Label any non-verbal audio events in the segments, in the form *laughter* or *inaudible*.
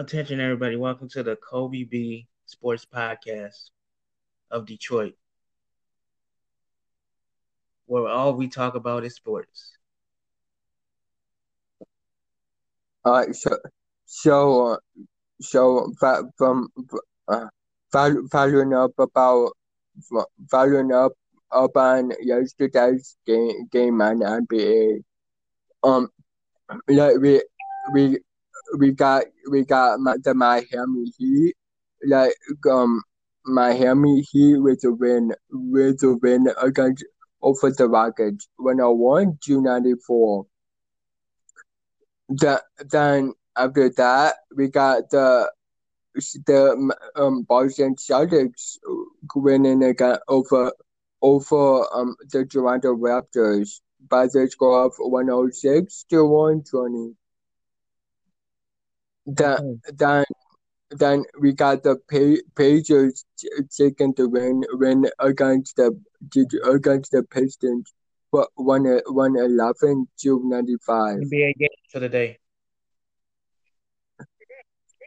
Attention, everybody. Welcome to the Kobe B Sports Podcast of Detroit, where all we talk about is sports. All right, so so uh, so from uh, following up about following up up on yesterday's game game on NBA. Um, like we we we got we got the Miami Heat, like um Miami Heat with a win with a win against over the Rockets, 101 to 94. The, then after that, we got the the um Boston Celtics winning again over over um the Toronto Raptors by the score of 106 to 120. Then, then, then we got the Pacers taking the win win against the against the Pistons, but one one eleven to ninety five. NBA game for the day.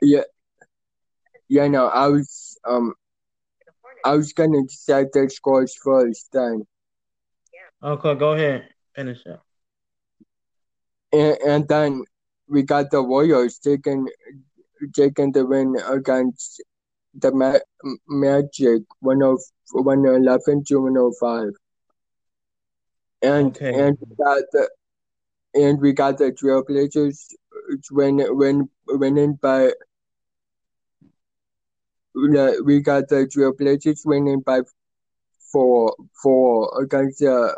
Yeah, yeah. No, I was um, I was gonna say the scores first. Then. Okay, go ahead. Finish up. And and then we got the Warriors taking taking the win against the Ma- Magic 111 to 105. And okay. and we got the and we got the Trailblazers win win winning by we got the Trailblazers winning by four four against the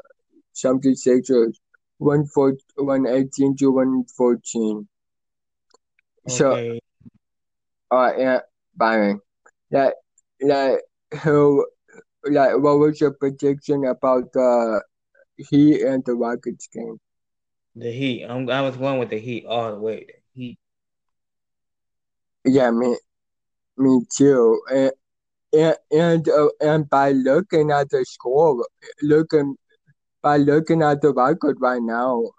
76ers one four one eighteen to one fourteen. Okay. So, uh, yeah, Byron, like, like, who, like, what was your prediction about the Heat and the Rockets game? The Heat. I'm, I was going with the Heat all the way. The Heat. Yeah, me, me too. And and and, uh, and by looking at the score, looking by looking at the record right now,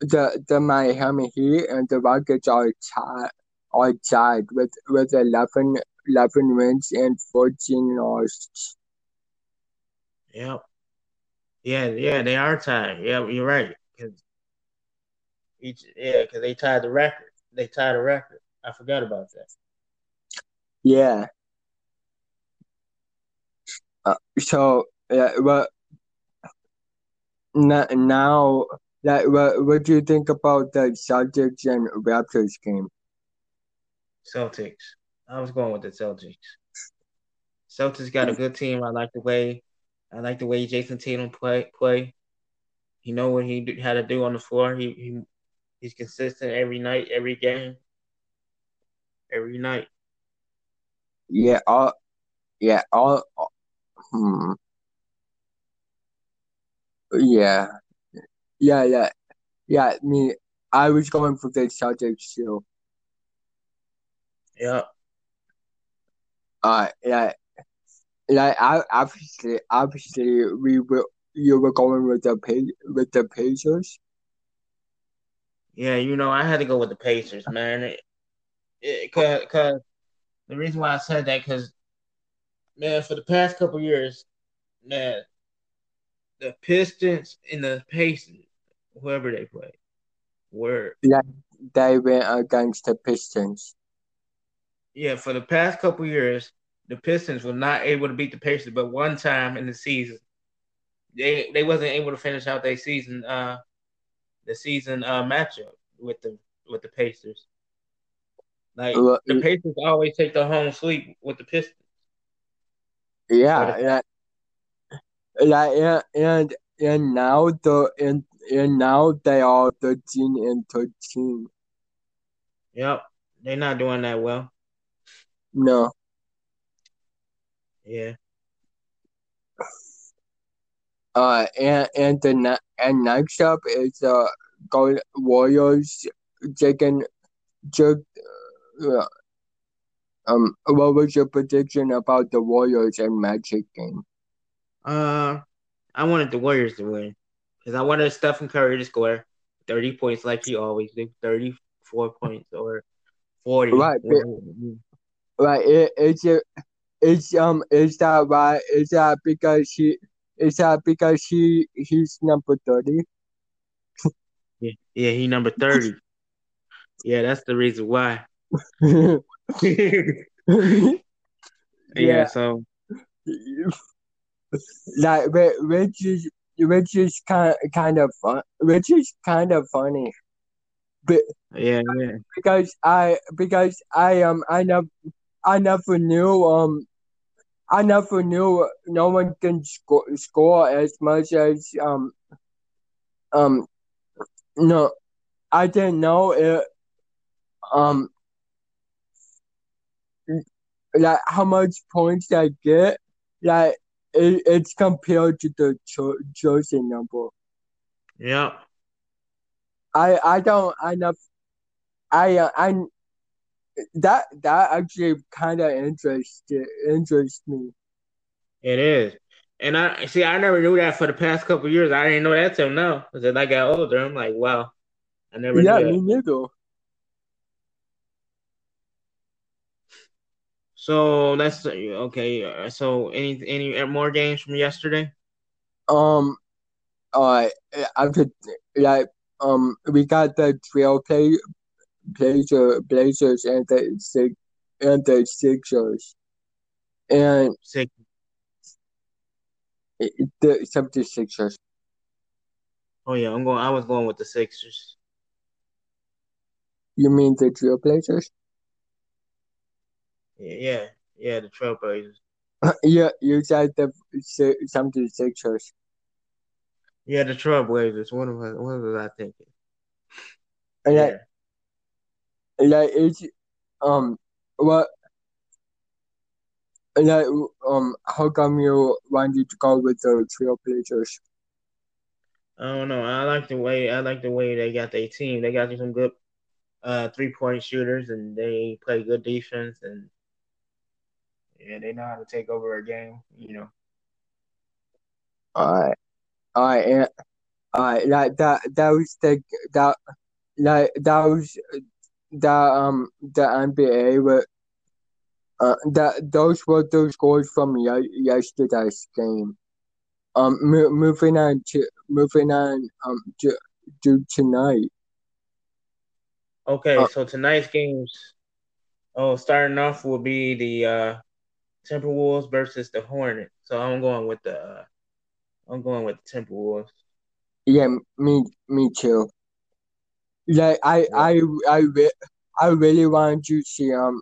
the the Miami Heat and the Rockets are tied are tied with with 11, 11 wins and fourteen losses. Yep. Yeah, yeah, they are tied. Yeah, you're right. Cause each, yeah, because they tied the record. They tied the record. I forgot about that. Yeah. Uh, so yeah, well, now, like, what, what do you think about the Celtics and Raptors game? Celtics. I was going with the Celtics. Celtics got a good team. I like the way, I like the way Jayson Tatum play. Play. He know what he had to do on the floor. He, he he's consistent every night, every game, every night. Yeah. All. Yeah. All. Hmm. Yeah, yeah, yeah, yeah. Me, I was going for the Celtics too. Yeah. Uh, yeah, like I obviously, obviously, we were you were going with the with the Pacers. Yeah, you know, I had to go with the Pacers, man. It, it, cause, cause the reason why I said that, cause man, for the past couple years, man, the Pistons and the Pacers, whoever they play, were yeah they went against the Pistons. Yeah, for the past couple years, the Pistons were not able to beat the Pacers, but one time in the season, they they wasn't able to finish out their season uh the season uh matchup with the with the Pacers. Like the Pacers always take the home sweep with the Pistons. Yeah, yeah and and and now the and and now they are thirteen and thirteen. Yep, they're not doing that well. No. Yeah. Uh, and and the and next up is uh Gold Warriors taking just uh, um what was your prediction about the Warriors and Magic game? Uh, I wanted the Warriors to win because I wanted Stephen Curry to score 30 points like he always did, 34 points or 40. Right, right. It, it's it's um is that right? Is that because he is that because he he's number thirty? *laughs* yeah, yeah, he number thirty. yeah, that's the reason why. *laughs* *laughs* yeah, yeah, so like which is which is kind kind of fun, which is kind of funny. But yeah, yeah, because I because I um I never I never knew um I never knew no one can score score as much as um um no I didn't know it um like how much points I get like it, it's compared to the cho- jersey number. Yeah. I I don't I never I uh, I that that actually kind of interested interests me. It is, and I see. I never knew that for the past couple years. I didn't know that till now. As I got older, I'm like, wow, I never. Knew yeah, me neither. So that's okay. So any any more games from yesterday? Um, uh, I could like um we got the trail play Blazer Blazers and the six and the Sixers. And Six. the 76ers. Oh yeah, I'm going I was going with the Sixers. You mean the Trailblazers? Yeah, yeah, the Trailblazers. *laughs* yeah, you said the 76ers. Yeah, the Trailblazers. What was what was I thinking? And yeah. like it's um what like um how come you wanted to go with the Trailblazers? I don't know. I like the way I like the way they got their team. They got some good uh three point shooters and they play good defense and yeah, they know how to take over a game, you know. All right. All right, and all right, like that that was the that like that was the um the NBA but uh that those were those scores from ye- yesterday's game. Um, mo- moving on to moving on um to, to tonight. Okay, uh, so tonight's games. Oh, starting off will be the uh Timberwolves versus the Hornets. So I'm going with the uh, I'm going with the Timberwolves. Yeah, me me too. Like I. I I I really want you to see um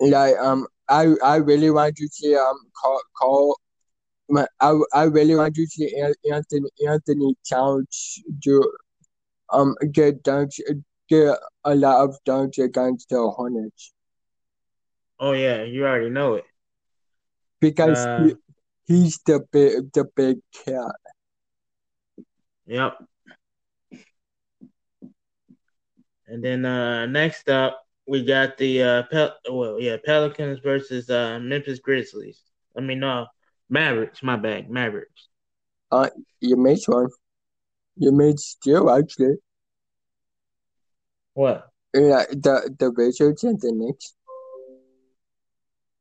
like um I I really want you to see um call call I I really want you to see Anthony Anthony Towns do um get dunks get a lot of dunks against the Hornets. Oh yeah, you already know it. Because uh, he, he's the big the big cat. Yep. And then uh, next up, we got the uh, Pel- well, yeah, Pelicans versus uh, Memphis Grizzlies. I mean, no, Mavericks. My bad, Mavericks. Uh, you made one. You made still actually. What? Yeah, the the Wizards and the Knicks.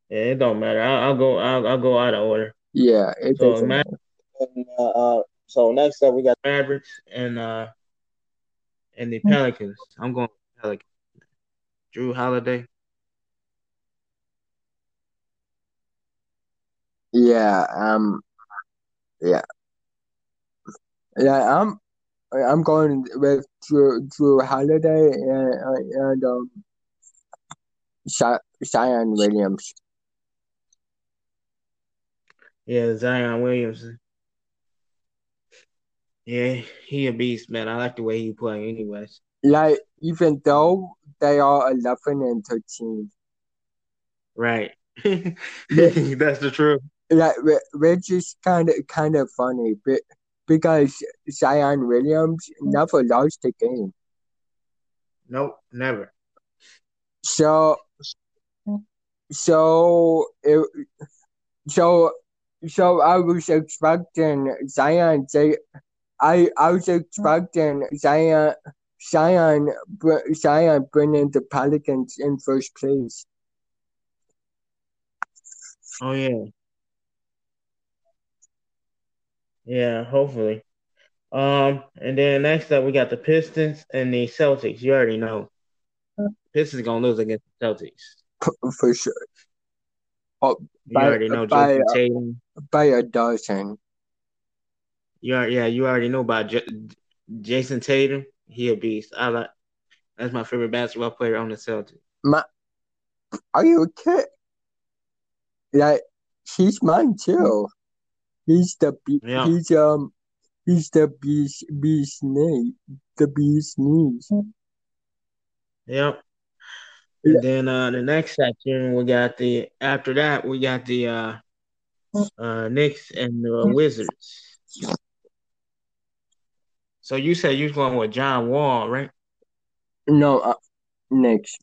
Yeah, it don't matter. I'll, I'll go. I'll, I'll go out of order. Yeah, it so doesn't matter. And, uh, uh, so next up, we got Mavericks and uh and the Pelicans. I'm going Pelicans. Jrue Holiday. Yeah. Um. Yeah. Yeah. I'm. I'm going with Jrue, Jrue Holiday and and um. Zion Williams. Yeah, Zion Williamson. Yeah, he a beast, man. I like the way he play, anyways. Like even though they are eleven and thirteen. Right. *laughs* That's the truth. Like which is kind of kind of funny, but because Zion Williams never lost a game. Nope, never. So, so it, so so I was expecting Zion. I I was expecting Zion Zion, Zion bringing the Pelicans in first place. Oh yeah, yeah. Hopefully. Um, and then next up we got the Pistons and the Celtics. You already know, Pistons gonna lose against the Celtics for sure. Oh, you by, already know by, Tatum by a dozen. You are, yeah, you already know about J- Jayson Tatum. He a beast. I like. That's my favorite basketball player on the Celtics. My, are you a kid? Like he's mine too. He's the yeah. he's um he's the beast beast knee the beast knees. Yep. And then uh the next section we got the after that we got the uh uh Knicks and the Wizards. So you said you was going with John Wall, right? No, uh, Knicks.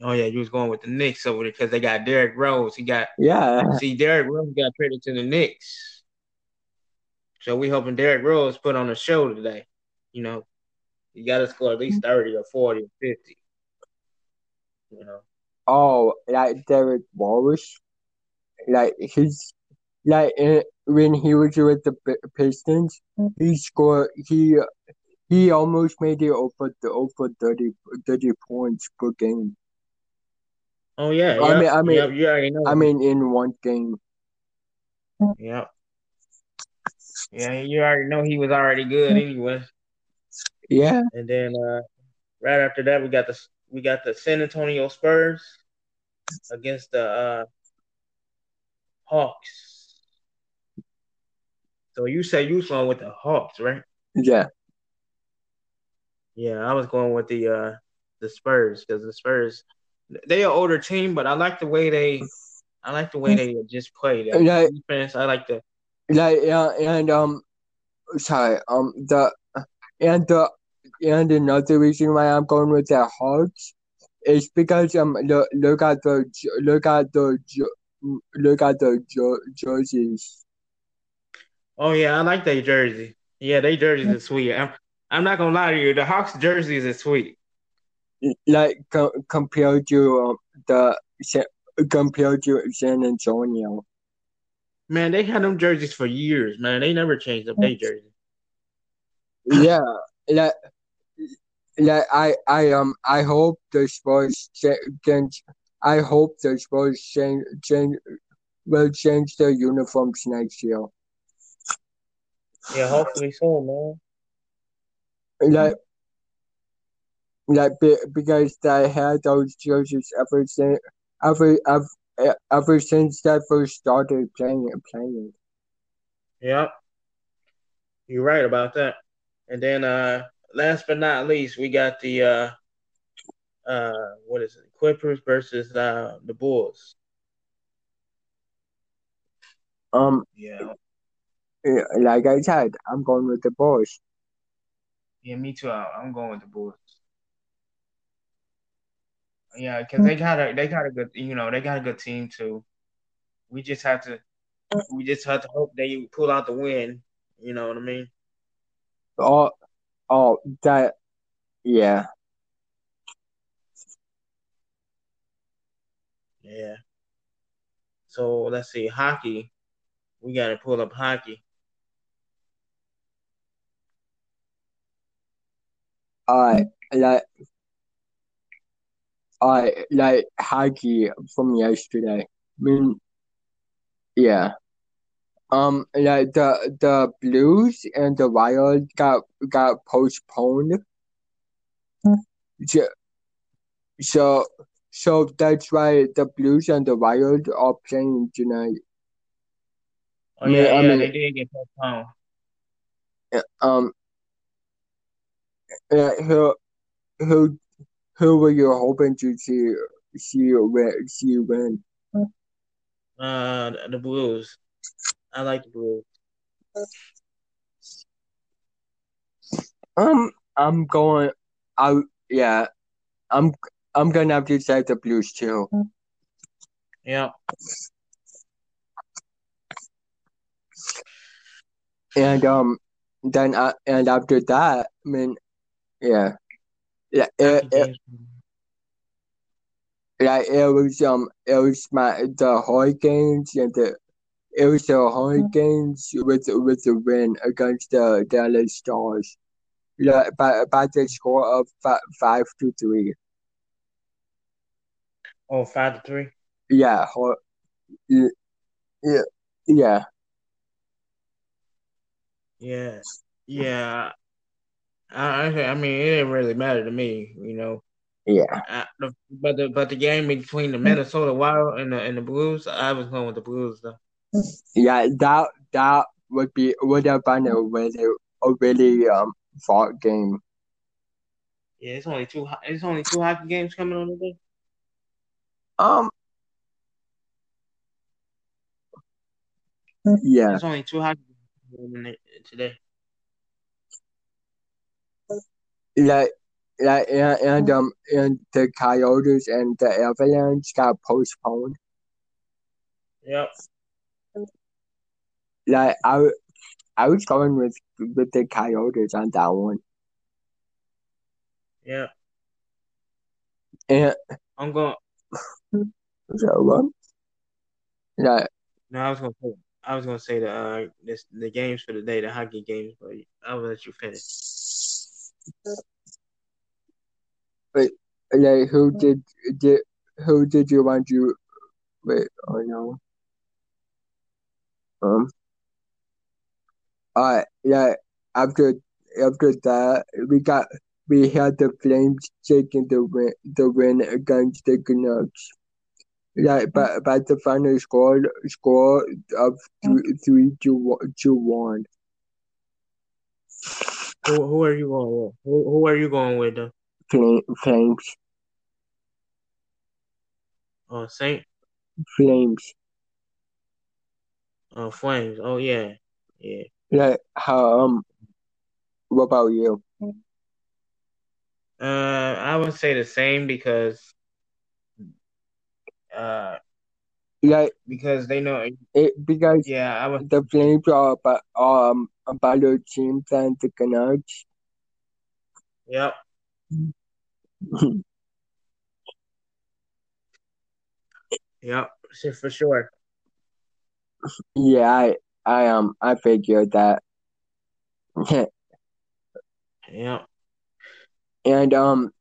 Oh yeah, you was going with the Knicks over there because they got Derrick Rose. He got yeah. See, Derrick Rose got traded to the Knicks, so we hoping Derrick Rose put on a show today. You know, you got to score at least thirty or forty or fifty. You know. Oh, like Derrick Rose, like he's like eh, when he was with the Pistons, he scored. He he almost made it over the over 30, 30 points per game. Oh yeah, I mean, I mean, yep, you already know. I mean, in one game. Yeah. Yeah, you already know he was already good anyway. Yeah. And then uh, right after that, we got the we got the San Antonio Spurs against the uh, Hawks. So you say you was going with the Hawks, right? Yeah. Yeah, I was going with the uh the Spurs because the Spurs they are older team, but I like the way they I like the way they just play. That yeah. defense, I like the yeah, yeah, and um, sorry, um, the and the and another reason why I'm going with the Hawks is because um look, look at the look at the look at the jerseys. Oh yeah, I like that jersey. Yeah, they jerseys are sweet. I'm I'm not gonna lie to you, the Hawks jerseys are sweet. Like co- compared to um, the compared to San Antonio. Man, they had them jerseys for years, man. They never changed up their jersey. Yeah, like like I I um I hope the Spurs can I hope the Spurs change, change will change their uniforms next year. Yeah, hopefully so, man. Like like because they had those jerseys ever since ever ever, ever since they first started playing playing. Yep, you're right about that. And then uh last but not least, we got the uh uh what is it? Clippers versus uh the Bulls. Um yeah. Like I said, I'm going with the Bulls. Yeah, me too. I'm going with the Bulls. Yeah, because they got a they got a good you know they got a good team too. We just have to we just have to hope they pull out the win. You know what I mean? Oh, Oh, that, yeah. Yeah. So let's see, hockey. We got to pull up hockey. I like I like hockey from yesterday. I mean, yeah. Um, like the the Blues and the Wild got got postponed. So, so, so that's why the Blues and the Wild are playing tonight. Oh yeah, I mean, yeah, they did get postponed. Um, uh, who, who, who were you hoping to see see win? See win? Uh, the Blues. I like the Blues. Um, I'm going out. Yeah, I'm. I'm gonna have to say the Blues too. Yeah. And um, then uh, and after that, I mean, Yeah. Yeah. It, it, like it was um it was my the Hurricanes and the it was the Hurricanes with with the win against the Dallas Stars. Yeah, by by the score of five, five to three. Oh, five to three. Yeah, yeah, yeah, yeah. Yeah, yeah. I, I mean, it didn't really matter to me, you know. Yeah. I, the, but the but the game between the Minnesota Wild and the and the Blues, I was going with the Blues though. Yeah, that that would be would have been a really a really um fought game. Yeah, it's only two. It's only two hockey games coming on today. Um. Yeah. There's only two hockey games today. Like, like, and, and um, and the Coyotes and the Avalanche got postponed. Yep. Like I, I was going with with the Coyotes on that one. Yeah. And I'm going. *laughs* Um, yeah. No, I was gonna say, I was gonna say the uh this the games for the day, the hockey games, but I'll let you finish. But like, who did did who did you want you? wait? Oh no. Um. All right, yeah. After after that, we got we had the Flames taking the win the win against the Canucks. Yeah, mm-hmm. but but the final score score of three, mm-hmm. three to to one. Who who are you going with? Who, who are you going with though? Flames. Oh, Saint. Flames. Oh, Flames. Oh yeah, yeah. Yeah. How um. What about you? Mm-hmm. Uh, I would say the same because, uh, yeah, because they know it because yeah, I was the Flames are about um a better team than the Canucks. Yep. *clears throat* yep, for sure. Yeah, I I um I figured that. *laughs* yeah. And um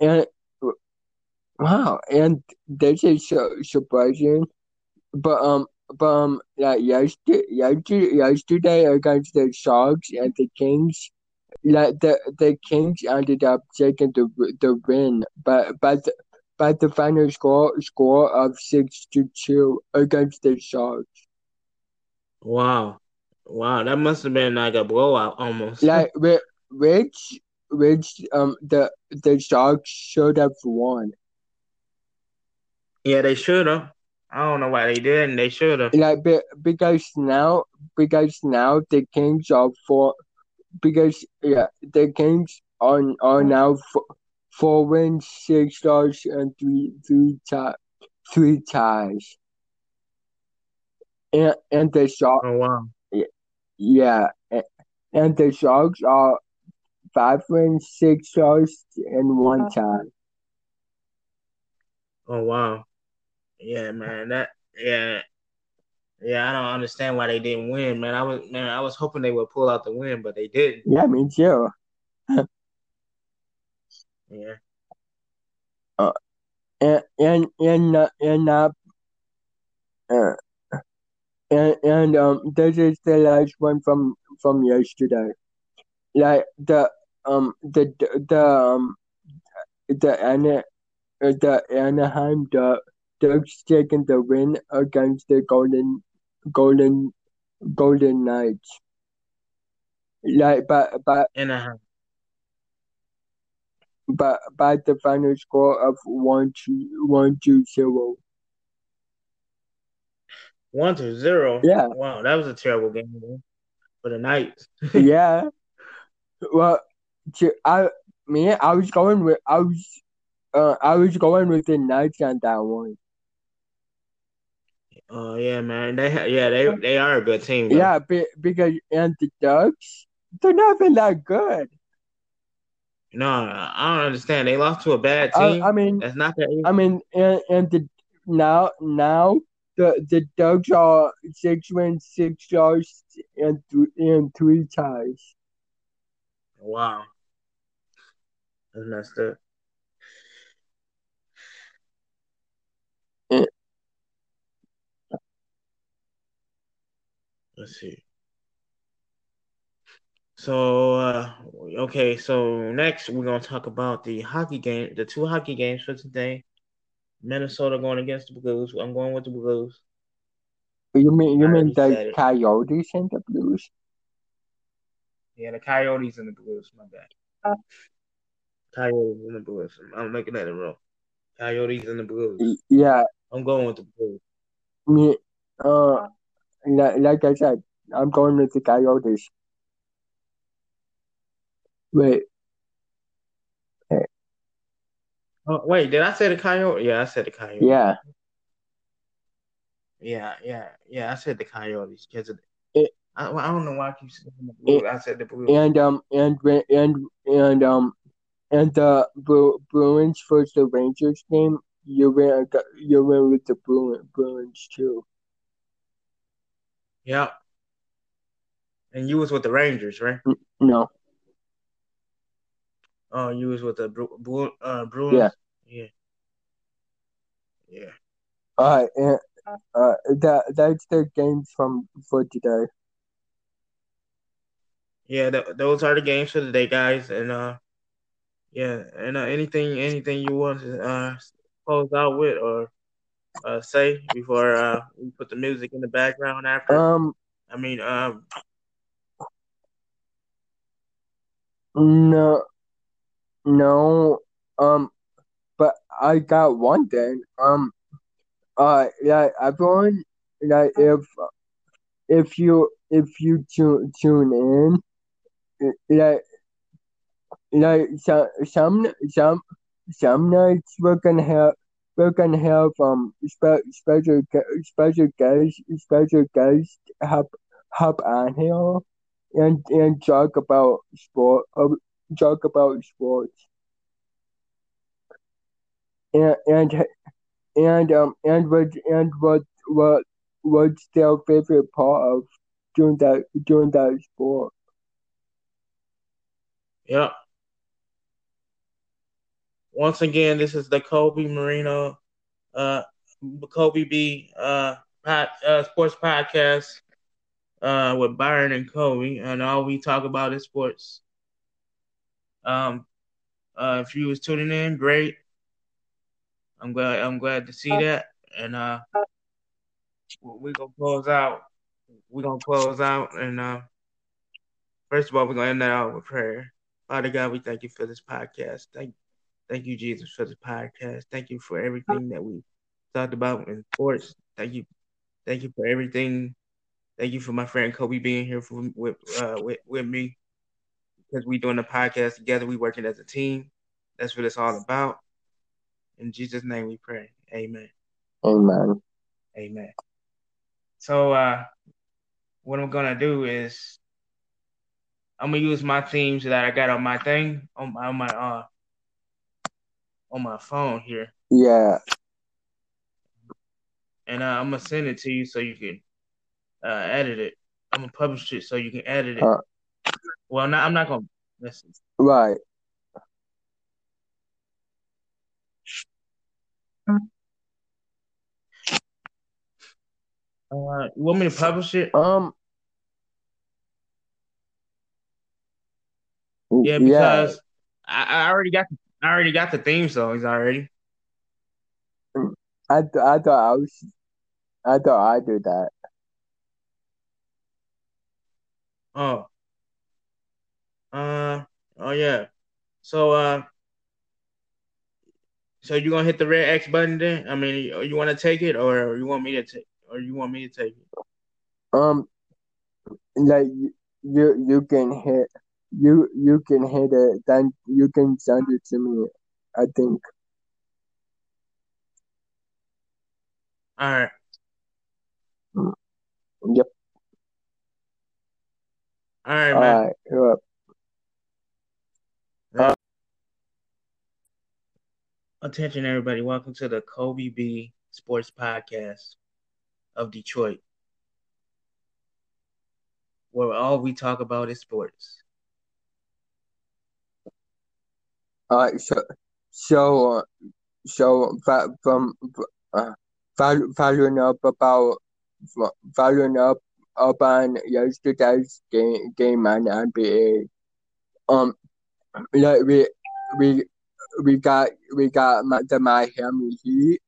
and wow, and this is so surprising, but um but um like yesterday yesterday yesterday against the Sharks and the Kings, like the the Kings ended up taking the the win, but but the, but the final score score of six to two against the Sharks. Wow, wow, that must have been like a blowout almost. Like which which um the the Sharks should have won. Yeah, they should have. I don't know why they didn't. They should have. Like because now because now the Kings are for because yeah the Kings are are now four, four wins, six stars, and three three tie, three ties. And and the Sharks. Oh wow. Yeah, yeah, and the Sharks are five wins, six stars, and one tie. Oh wow. Yeah, man. That yeah. Yeah, I don't understand why they didn't win, man. I was man, I was hoping they would pull out the win, but they didn't. Yeah, me too. *laughs* yeah. Uh, and and and uh, and uh, uh, and and um, this is the last one from from yesterday. Like the um the the um the Ana the Anaheim the Ducks taking the win against the Golden Golden Golden Knights. Like but but Anaheim. But by the final score of one to one to zero. One to zero. Yeah. Wow, that was a terrible game for the Knights. *laughs* yeah. Well, I me I was going with I was uh I was going with the Knights on that one. Oh yeah, man. They yeah they they are a good team. Though. Yeah, be, because and the Ducks they're not even that good. No, I don't understand. They lost to a bad team. I, I mean, that's not that. Easy. I mean, and, and the now now the the Ducks are six wins, six draws, and th- and three ties. Wow, that's messed up. Yeah. Let's see. So uh, okay, so next we're gonna talk about the hockey game, the two hockey games for today. Minnesota going against the Blues. I'm going with the Blues. You mean you I mean the it. Coyotes and the Blues? Yeah, the Coyotes and the Blues. My bad. Uh. Coyotes and the Blues. I'm making that it wrong. Coyotes and the Blues. Y- Yeah, I'm going with the Blues. me, uh, like, I said, I'm going with the Coyotes. Wait, Oh, wait, did I say the coyote? Yeah, I said the coyote. yeah, yeah, yeah, yeah. I said the Coyotes because It- I, I don't know why I keep saying the Blues. I said the Blues. and um and and and um and the Bru- Bruins versus the Rangers game. You went you went with the Bruin, Bruins too. Yeah. And you was with the Rangers, right? No, Oh, you was with the Bru- Bru- uh, Bruins. Yeah. Yeah. Yeah. uh, and, uh, that that's the games from for today. Yeah, th- those are the games for today, guys. And uh, yeah, and uh, anything, anything you want to uh close out with or uh say before uh we put the music in the background after. Um, I mean, um, no, no, um, but I got one thing. Um, uh, yeah, everyone, like if if you if you tune tune in, like like some some some some nights we're gonna have we're gonna have um spe- special special guests special guests hop hop on here and and talk about sport uh, talk about sports and and and um and what and what what what's their favorite part of doing that doing that sport yeah. Once again, this is the Kobe Marino, uh, Kobe B, uh, uh, sports podcast, uh, with Byron and Kobe, and all we talk about is sports. Um, uh, if you was tuning in, great. I'm glad. I'm glad to see that, and uh, we gonna close out. We're gonna close out, and uh, first of all, we're gonna end that out with prayer. Father God, we thank you for this podcast. Thank, thank you, Jesus, for the podcast. Thank you for everything that we talked about in sports. Thank you, thank you for everything. Thank you for my friend Kobe being here for, with uh, with with me because we doing the podcast together. We working as a team. That's what it's all about. In Jesus' name, we pray. Amen. amen Amen. So uh what I'm gonna do is I'm gonna use my themes that I got on my thing on my on my uh on my phone here, yeah and uh, I'm gonna send it to you so you can uh edit it. I'm gonna publish it so you can edit it. Uh. well, not, I'm not gonna listen. right Uh, you want me to publish it? um Yeah, because I, I already got I already got the theme songs already. I, th- I thought I was I thought I did that Oh. Uh oh yeah. So uh so you gonna hit the red X button then? I mean you, you wanna take it or you want me to take or you want me to take it? um like you you, you can hit you you can hit it then you can send it to me I think Alright. yep All right, all man. right yeah. Yeah. Attention, everybody. Welcome to the Kobe B Sports Podcast of Detroit, where all we talk about is sports. Uh, so, so, so from uh, following up about following up up on yesterday's game game on NBA. Um, like we we we got we got the Miami Heat,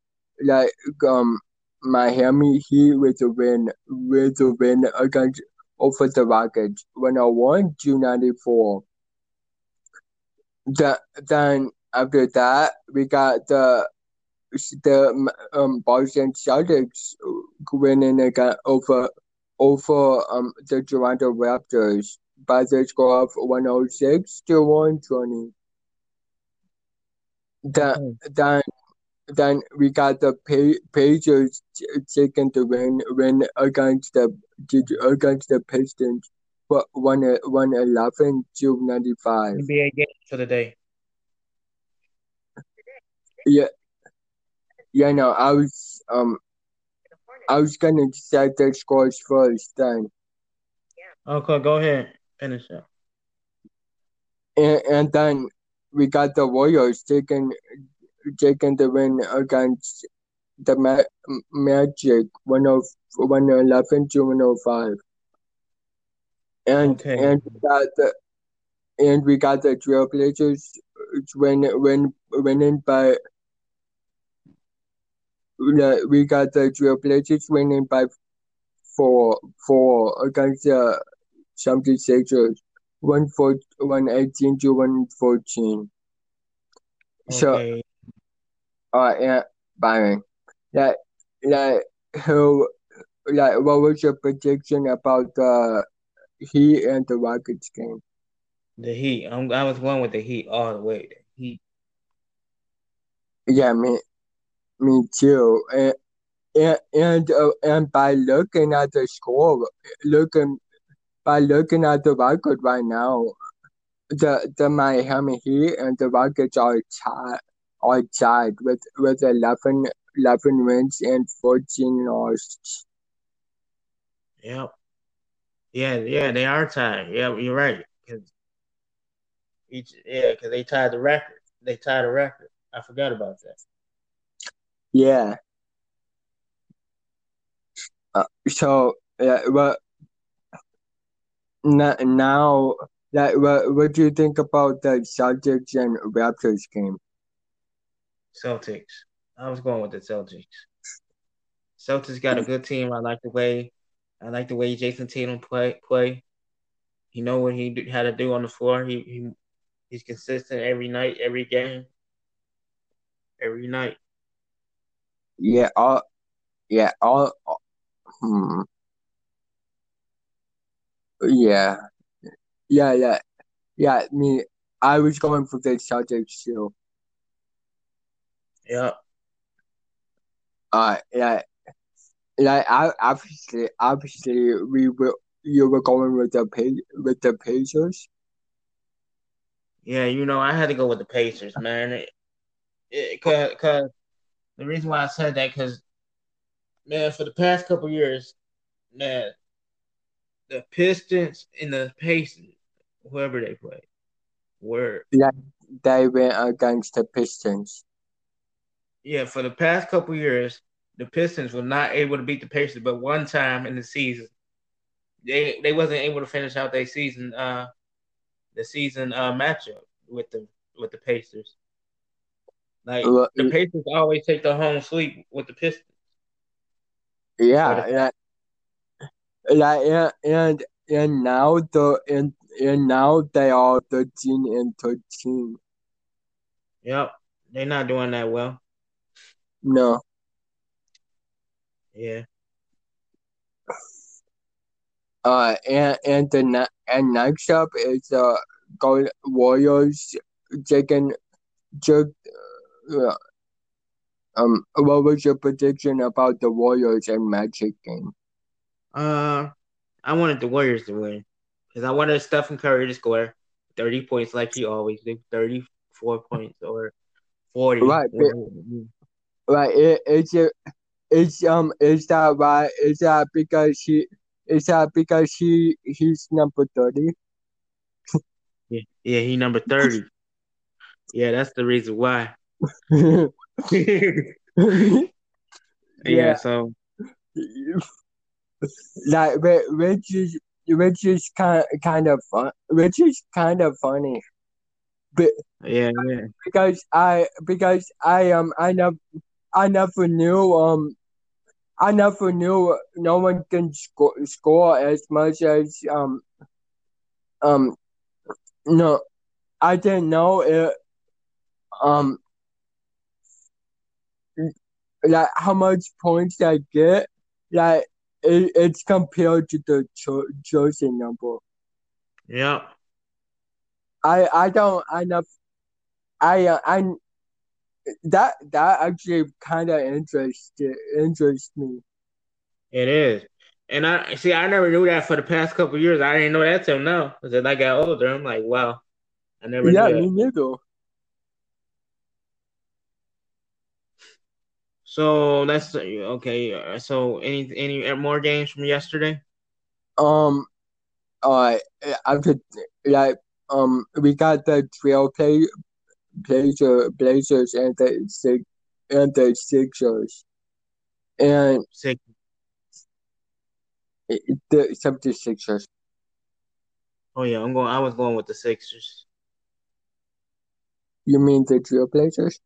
like um Miami Heat with a win with a win against over the Rockets, 101 to 94. The, then after that, we got the the um Boston Celtics winning again over over um the Toronto Raptors by the score of 106 to 120. Then, then, then we got the Pacers taking the win win against the against the Pistons, but one one eleven to ninety five. NBA game for the day. Yeah, yeah. No, I was um, I was gonna say the scores first. Then. Okay, go ahead. Finish up. And, and then we got the Warriors taking taking the win against the Ma- Magic 111 to 105. And okay. and we got the and we got the Trailblazers win win winning by we got the Trailblazers winning by four four against the 76ers. 118 to 114. Okay. So, uh, yeah, Byron, like, like, who, like, what was your prediction about the Heat and the Rockets game? The Heat. I'm, I was going with the Heat all the way. The Heat. Yeah, me, me too. And and and, uh, and by looking at the score, looking by looking at the record right now, the the Miami Heat and the Rockets are tied are tied with with 11, 11 wins and fourteen losses. Yep. Yeah, yeah, they are tied. Yeah, you're right. Cause each, yeah, because they tied the record. They tied the record. I forgot about that. Yeah. Uh, so yeah, well, now, like, what, what do you think about the Celtics and Raptors game? Celtics. I was going with the Celtics. Celtics got a good team. I like the way, I like the way Jayson Tatum play. Play. He know what he had to do on the floor. He, he he's consistent every night, every game, every night. Yeah. All. Yeah. All. Hmm. Yeah, yeah, yeah, yeah. Me, I was going for the Celtics too. Yeah. Uh, yeah, like I obviously, obviously, we were you were going with the with the Pacers. Yeah, you know, I had to go with the Pacers, man. It, it, cause, cause the reason why I said that, cause man, for the past couple years, man, the Pistons and the Pacers, whoever they play, were yeah they went against the Pistons. Yeah, for the past couple years, the Pistons were not able to beat the Pacers, but one time in the season, they they wasn't able to finish out their season uh the season uh matchup with the with the Pacers. Like the Pacers always take the home sweep with the Pistons. Yeah, yeah and and, and now the and and now they are thirteen and thirteen. Yep, they're not doing that well. No. Yeah. Uh, and and the and next up is uh, Gold Warriors taking just uh, um. What was your prediction about the Warriors and Magic game? Uh, I wanted the Warriors to win because I wanted Stephen Curry to score thirty points like he always did, thirty-four points or 40. Right, right. It, it's a, it's um is that why Is that because he is that because he he's number thirty? Yeah, yeah, he number thirty. yeah, that's the reason why. *laughs* yeah. yeah, so like which is which is kind kind of fun, which is kind of funny. But yeah, yeah, because I because I um I never I never knew um I never knew no one can score score as much as um um no I didn't know it um like how much points I get like it, it's compared to the cho- jersey number. Yeah. I I don't I never I uh, I that that actually kind of interested interests me. It is, and I see. I never knew that for the past couple years. I didn't know that till now. Because as I got older, I'm like, wow, I never. Yeah, me neither. So that's okay. So any any more games from yesterday? Um, uh, after like um, we got the trail play Blazer, Blazers and the six and the Sixers, and Six. the 76ers. Oh yeah, I'm going. I was going with the Sixers. You mean the Trailblazers?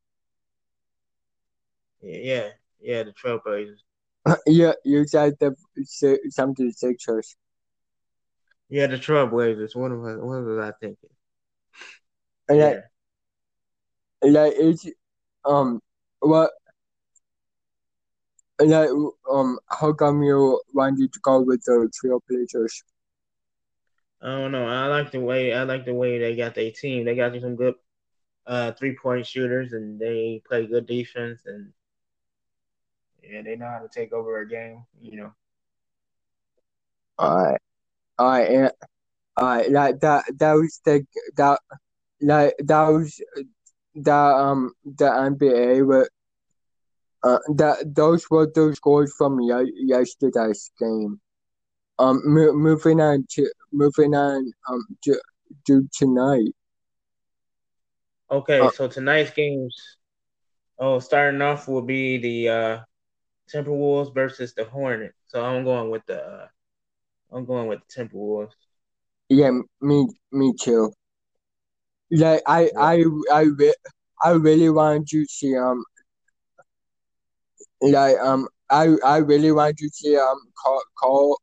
Yeah, yeah, the Trailblazers. *laughs* yeah, you said the 76ers. Yeah, the Trailblazers. What was what was I thinking? yeah like it's um what like um how come you wanted to go with the Trailblazers? I don't know. I like the way I like the way they got their team. They got some good uh three point shooters and they play good defense and yeah, they know how to take over a game, you know. Alright. Alright, and alright, like that that was the that like that was the um the NBA were uh that those were those scores from y- yesterday's game. Um, mo- moving on to moving on um to, to tonight. Okay, uh, so tonight's games. Oh, starting off will be the uh Timberwolves versus the Hornets. So I'm going with the uh, I'm going with the Timberwolves. Yeah, me me too. Like I I I I really want you to see um like um I I really want you to see um call call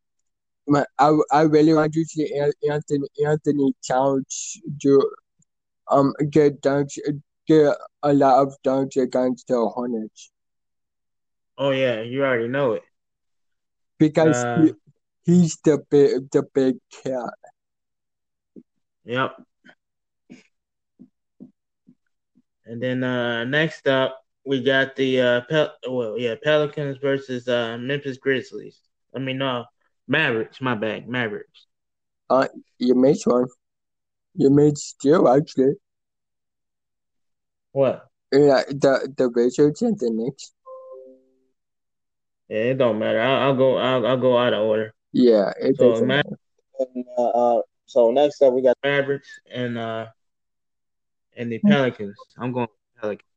I I really want you to see Anthony Anthony Towns do um get dunks get a lot of dunks against the Hornets. Oh yeah, you already know it. Because uh, he, he's the big the big cat. Yep. And then uh, next up, we got the uh, Pel- well, yeah, Pelicans versus uh, Memphis Grizzlies. I mean, no, Mavericks. My bad, Mavericks. Uh, you made one. You made still actually. What? Yeah, the the Wizards and the Knicks. Yeah, it don't matter. I'll, I'll go. I'll, I'll go out of order. Yeah, it so, doesn't matter. And, uh, uh, so next up, we got Mavericks and uh, and the Pelicans. I'm going Pelicans.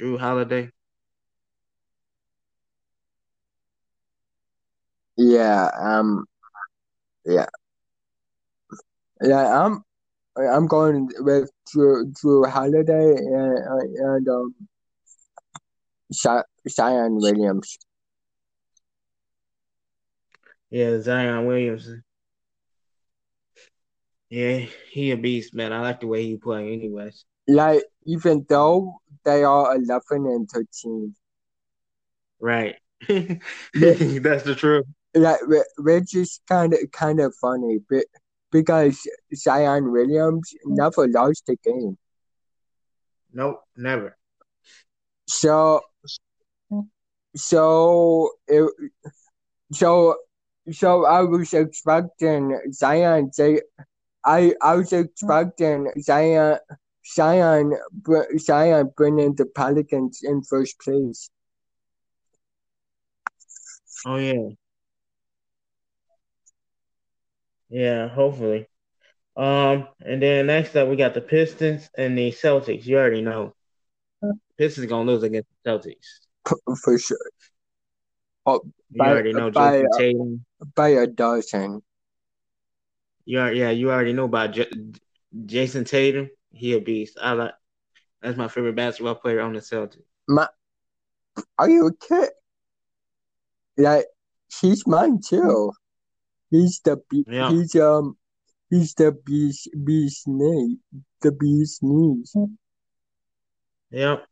Jrue Holiday. Yeah. Um. Yeah. Yeah. I'm. I'm going with Jrue, Jrue Holiday and and um. Zion Williams. Yeah, Zion Williamson. Yeah, he a beast, man. I like the way he play, anyways. Like even though they are eleven and thirteen. Right. *laughs* That's the truth. Like which is kind of kind of funny, but because Zion Williams never lost a game. Nope, never. So, so it, so so I was expecting Zion. I I was expecting Zion Zion Zion bringing the Pelicans in first place. Oh yeah. Yeah, hopefully. Um, and then next up we got the Pistons and the Celtics. You already know. Pistons gonna lose against the Celtics. For sure. Oh, You by, already know by, Jayson Tatum. by a dozen. You are, yeah, you already know about J- Jayson Tatum. He a beast. I like. That's my favorite basketball player on the Celtics. My, are you kidding? Like he's mine too. He's the be- Yeah. he's um he's the beast beast knee the beast knees. Yep.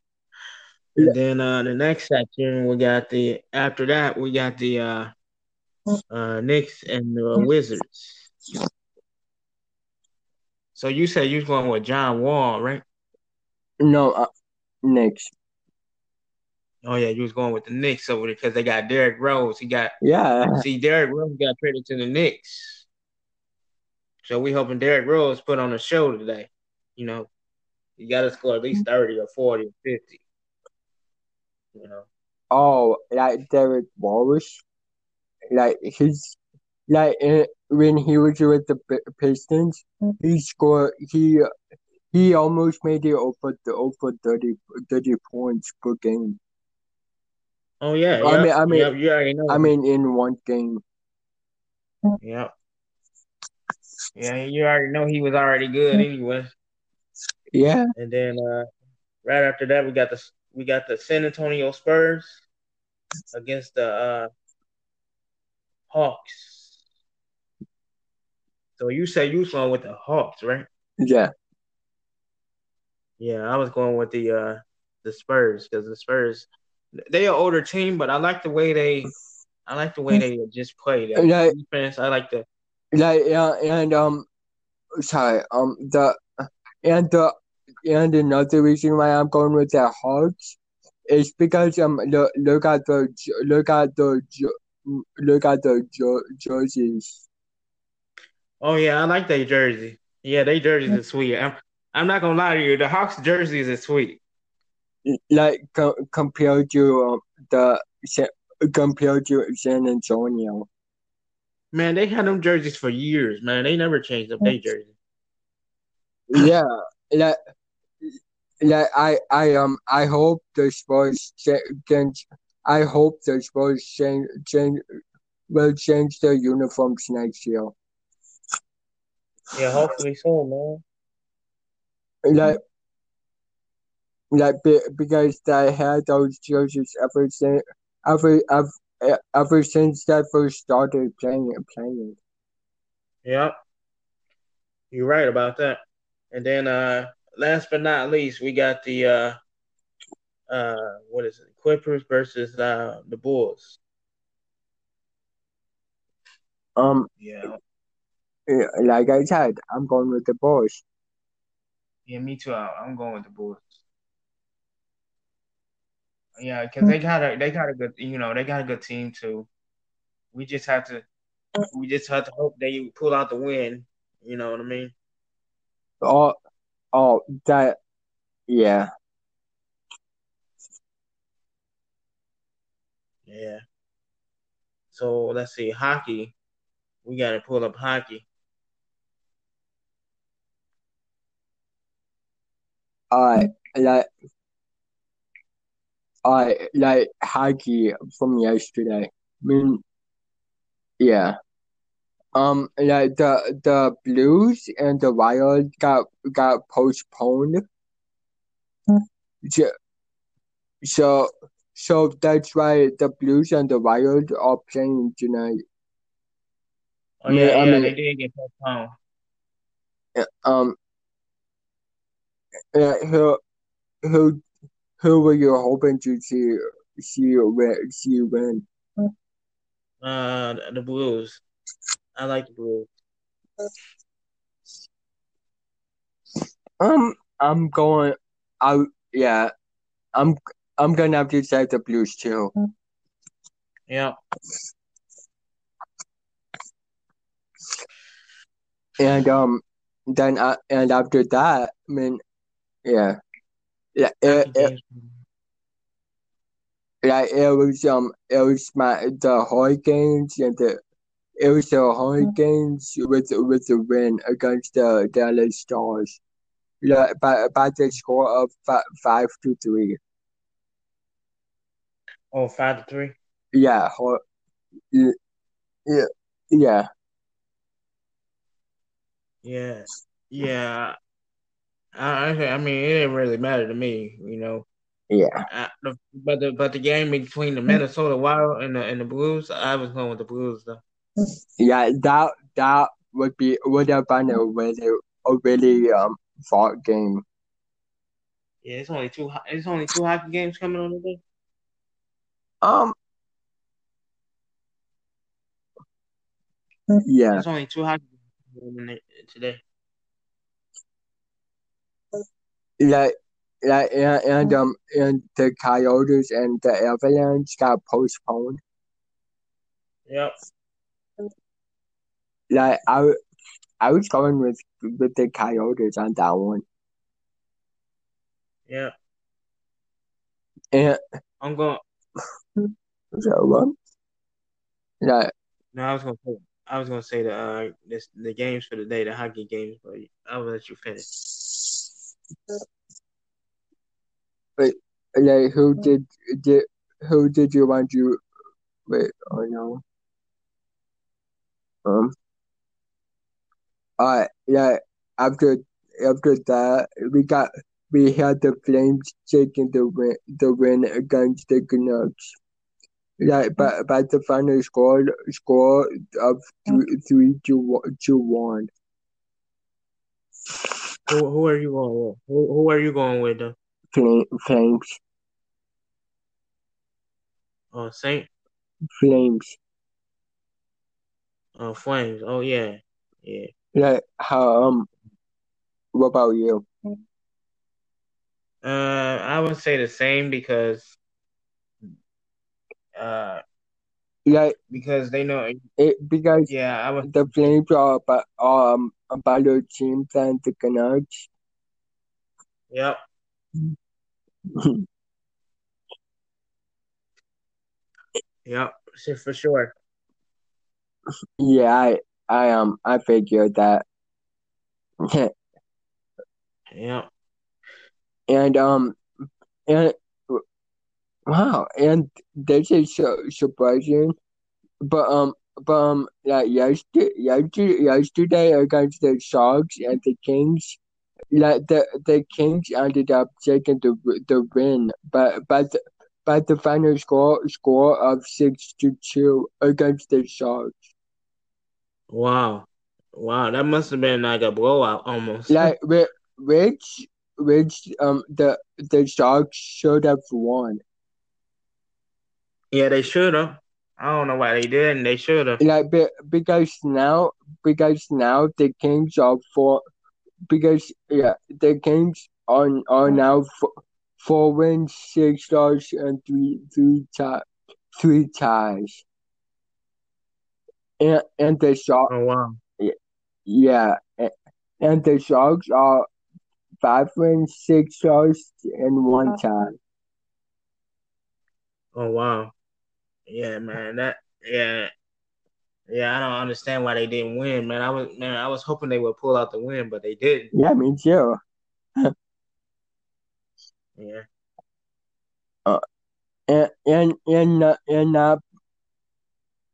Yeah. And then uh the next section we got the after that we got the uh uh Knicks and the Wizards. So you said you was going with John Wall, right? No, uh, next. Oh yeah, you was going with the Knicks over there because they got Derrick Rose. He got Yeah, see Derrick Rose got traded to the Knicks. So we hoping Derrick Rose put on a show today. You know, you got to score at least thirty or forty or fifty. You know. oh, like Derek Wallace, like he's like uh, when he was with the Pistons, he scored he he almost made it over the over 30, 30 points per game. Oh yeah, I yeah. mean- I mean- yeah, you already know. I mean, in one game. Yeah. Yeah, you already know he was already good anyway. Yeah, And then uh right after that we got the we got the San Antonio Spurs against the uh Hawks. So you say you was going with the Hawks, right? yeah. Yeah, I was going with the uh the Spurs because the Spurs they are older team, but I like the way they I like the way they just play. That Yeah. defense. I like the Like yeah, and um, sorry, um, the and the and another reason why I'm going with the Hawks is because um, look, look at the look at the look at the jer- jerseys. Oh yeah, I like their jersey. Yeah, they jerseys are sweet. I'm I'm not gonna lie to you, the Hawks jerseys are sweet. like co- compared to um, the compared to San Antonio. Man, they had them jerseys for years, man. They never changed up their jersey. Yeah, like like I I um I hope the Spurs can I hope the Spurs change change will change their uniforms next year. Yeah, hopefully so, man. Like like be, because they had those jerseys ever since ever ever ever since they first started playing playing. Yep. You're right about that. And then uh last but not least, we got the uh uh what is it? Clippers versus uh the Bulls. Um, Yeah. Yeah, like I said, I'm going with the Bulls. Yeah, me too. I'm going with the Bulls. Yeah, because they got a they got a good you know they got a good team too. We just have to we just have to hope they pull out the win. You know what I mean? Oh, oh, that, yeah. Yeah. So let's see, hockey. We got to pull up hockey. I like, I like hockey from yesterday. I mean, yeah. Um, like the the Blues and the Wild got got postponed. So, so, so that's why the Blues and the Wild are playing tonight. Oh Yeah, yeah, I yeah, mean- they did get postponed. Um, uh, who, who, who were you hoping to see see win? See win? Uh, the- the Blues. I like the Blues. Um, I'm going I Yeah, I'm. I'm gonna have to say the Blues too. Yeah. And um, then uh, and after that, I mean, Yeah. Yeah. It, it, like it was um it was my the Hurricanes and the it was the Hurricanes with with the win against the Dallas Stars. Yeah, by by the score of five, five to three. Oh, five to three. Yeah, yeah, yeah, yeah. Yeah, yeah. I, I mean, it didn't really matter to me, you know. Yeah. I, the, but the but the game between the Minnesota Wild and the and the Blues, I was going with the Blues though. Yeah, that that would be would have been a really a really um fought game. Yeah, it's only two. It's only two hockey games coming on today. Um. Yeah. There's only two hockey games today. Like, like, and, and um, and the Coyotes and the Avalanche got postponed. Yep. Like I, I was going with with the Coyotes on that one. Yeah. And I'm going. *sighs* So um, yeah. No, I was gonna say I was gonna say the uh this the games for the day, the hockey games, but I'll let you finish. But like, who did did who did you want to wait? Oh no. Um. Uh, yeah. After after that, we got we had the Flames taking the win the win against the Canucks. Yeah, but but the final score score of three three to to one. Who who are you going with? Who, who are you going with though? Flames. Oh, Saint. Flames. Oh, Flames. Oh yeah, yeah. Yeah. How um. What about you? Uh, I would say the same because uh, yeah, because they know it because yeah, I was the Flames are about um a better team than the Canucks. Yep. yep, for sure. Yeah, I I um I figured that. *laughs* yeah. And um and wow, and this is so surprising, but um but um like yesterday yesterday yesterday against the Sharks and the Kings, like the the Kings ended up taking the the win, but but the, but the final score score of six to two against the Sharks. Wow, wow, that must have been like a blowout almost. Like which which um the the Sharks should have won. Yeah, they should have. I don't know why they didn't. They should have. Like because now because now the Kings are for because yeah the Kings are are now four, four wins, six stars, and three three tie, three ties. And and the Sharks. Oh wow. Yeah, and the Sharks are five wins, six stars, and one tie. Oh wow. Yeah, man. That yeah. Yeah, I don't understand why they didn't win, man. I was man, I was hoping they would pull out the win, but they didn't. Yeah, me too. *laughs* yeah. Uh, and and and uh, and uh,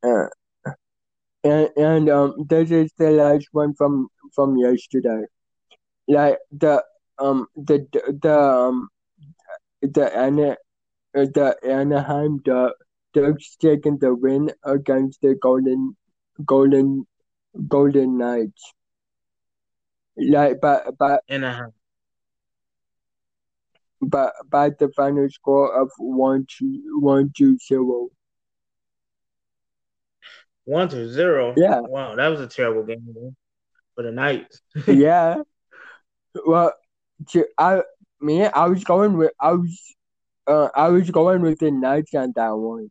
uh, and and um, this is the last one from from yesterday. Like the um the the um the Ana the Anaheim the Ducks taking the win against the Golden Golden Golden Knights. Like but but Anaheim. But by the final score of one to one to zero. One to zero. Yeah. Wow, that was a terrible game man, for the Knights. *laughs* yeah. Well, I me I was going with I was uh I was going with the Knights on that one.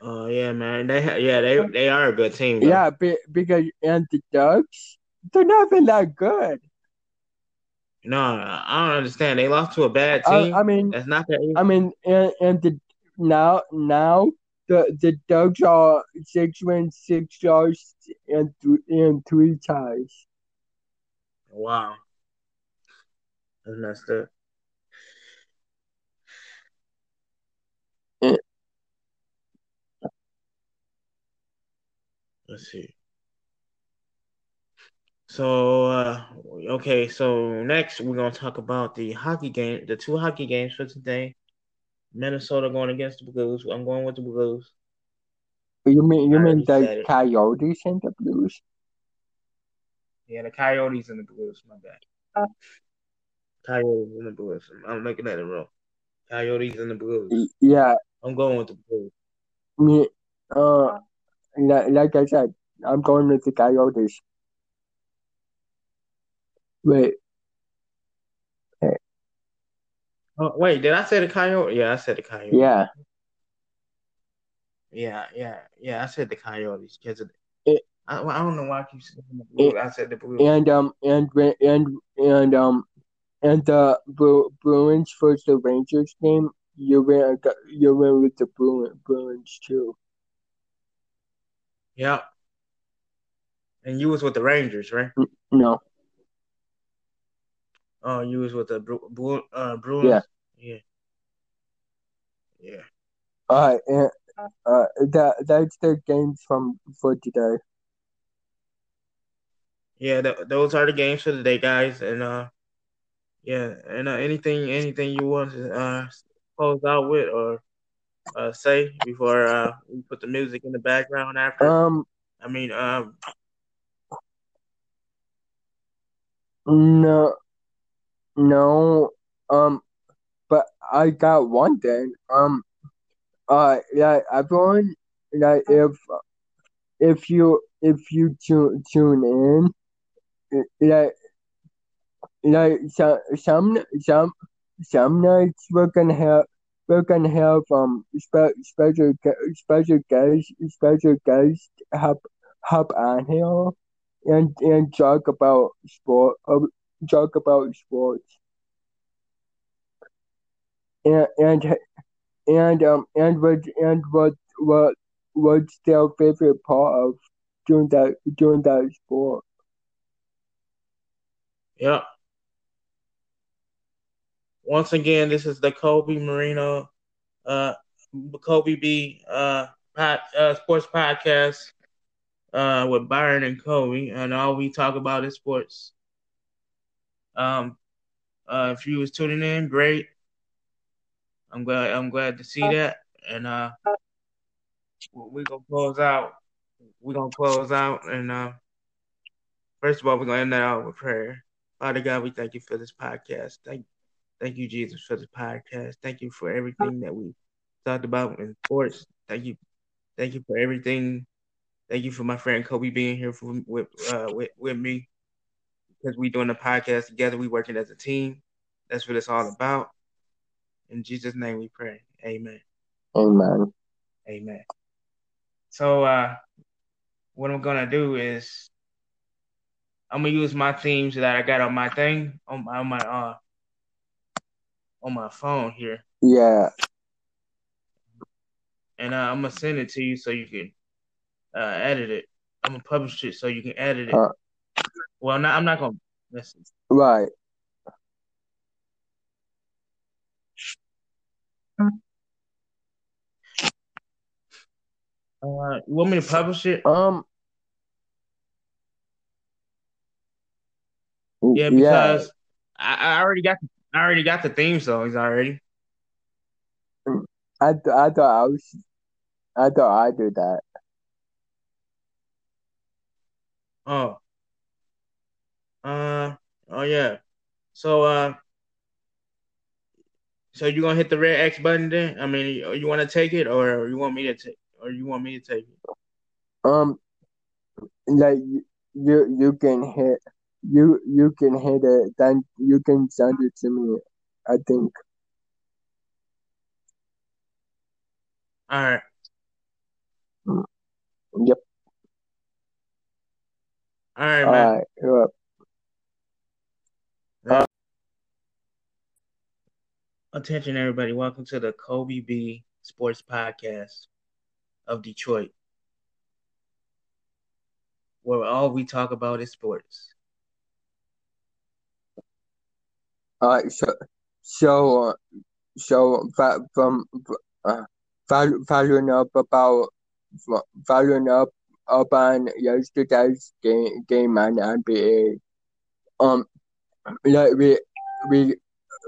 Oh yeah, man. They yeah they they are a good team. Though. Yeah, be, because and the Ducks they're not even that good. No, I don't understand. They lost to a bad team. I, I mean, that's not that. I mean, and, and the now now the the Ducks are six wins, six loss, and th- and three ties. Wow, that's messed up. Yeah. Let's see. So uh, okay, so next we're gonna talk about the hockey game, the two hockey games for today. Minnesota going against the Blues. I'm going with the Blues. You mean you I mean the. Coyotes and the Blues? Yeah, the Coyotes and the Blues. My bad. Uh. Coyotes and the Blues. I'm making at it wrong. Coyotes and the Blues. Yeah, I'm going with the Blues. me uh, like, like I said, I'm going with the Coyotes. Wait, Oh, wait, did I say the Coyote? Yeah, I said the Coyotes. yeah, Yeah, yeah, yeah. I said the Coyotes because It- I, I don't know why I keep saying the Blues. I said the Blues. and um and and and um and the Bru- Bruins versus the Rangers game. You went you went with the Bruin, Bruins too. Yeah. And you was with the Rangers, right? No, Oh, you was with the Bru- Bru- uh, Bruins. Yeah. Yeah. Yeah. uh, and, uh, that that's the games from for today. Yeah, th- those are the games for today, guys. And uh, yeah, and uh, anything, anything you want to uh close out with or uh say before uh we put the music in the background after. Um, I mean, um, no, no, um, but I got one thing. Um, uh, yeah, everyone, like if if you if you tune tune in, like like some some some some nights we're gonna have we're gonna have um spe- special special guests special guests hop hop on here and and talk about sport uh, talk about sports and and and um and what and what what what's their favorite part of doing that doing that sport yeah. Once again, this is the Kobe Marino, uh, Kobe B, uh, pod, uh, sports podcast, uh, with Byron and Kobe, and all we talk about is sports. Um, uh, if you was tuning in, great. I'm glad. I'm glad to see that, and uh, we gonna close out. We're gonna close out, and uh, first of all, we're gonna end that out with prayer. Father God, we thank you for this podcast. Thank, thank you, Jesus, for the podcast. Thank you for everything that we talked about in sports. Thank you, thank you for everything. Thank you for my friend Kobe being here for, with uh, with with me because we doing the podcast together. We working as a team. That's what it's all about. In Jesus' name, we pray. Amen. amen Amen. So uh what I'm gonna do is I'm gonna use my themes that I got on my thing on my on my uh on my phone here, yeah and uh, I'm gonna send it to you so you can uh edit it. I'm gonna publish it so you can edit it. Uh. well, not, I'm not gonna. Listen. right Uh, you want me to publish it? um Yeah, because I, I already got I already got the theme songs already. I, th- I thought I was I thought I did that Oh. Uh oh yeah. So uh so you gonna hit the red X button then? I mean you, you wanna take it or you want me to take or you want me to take it? um like you you you can hit you you can hit it then you can send it to me I think Alright. yep All right, all man. right yep. Yeah. Attention, everybody. Welcome to the Kobe B Sports Podcast of Detroit, where all we talk about is sports. Uh, so, so, uh, so from uh, following up about following up up yesterday's game game on NBA. Um, like we we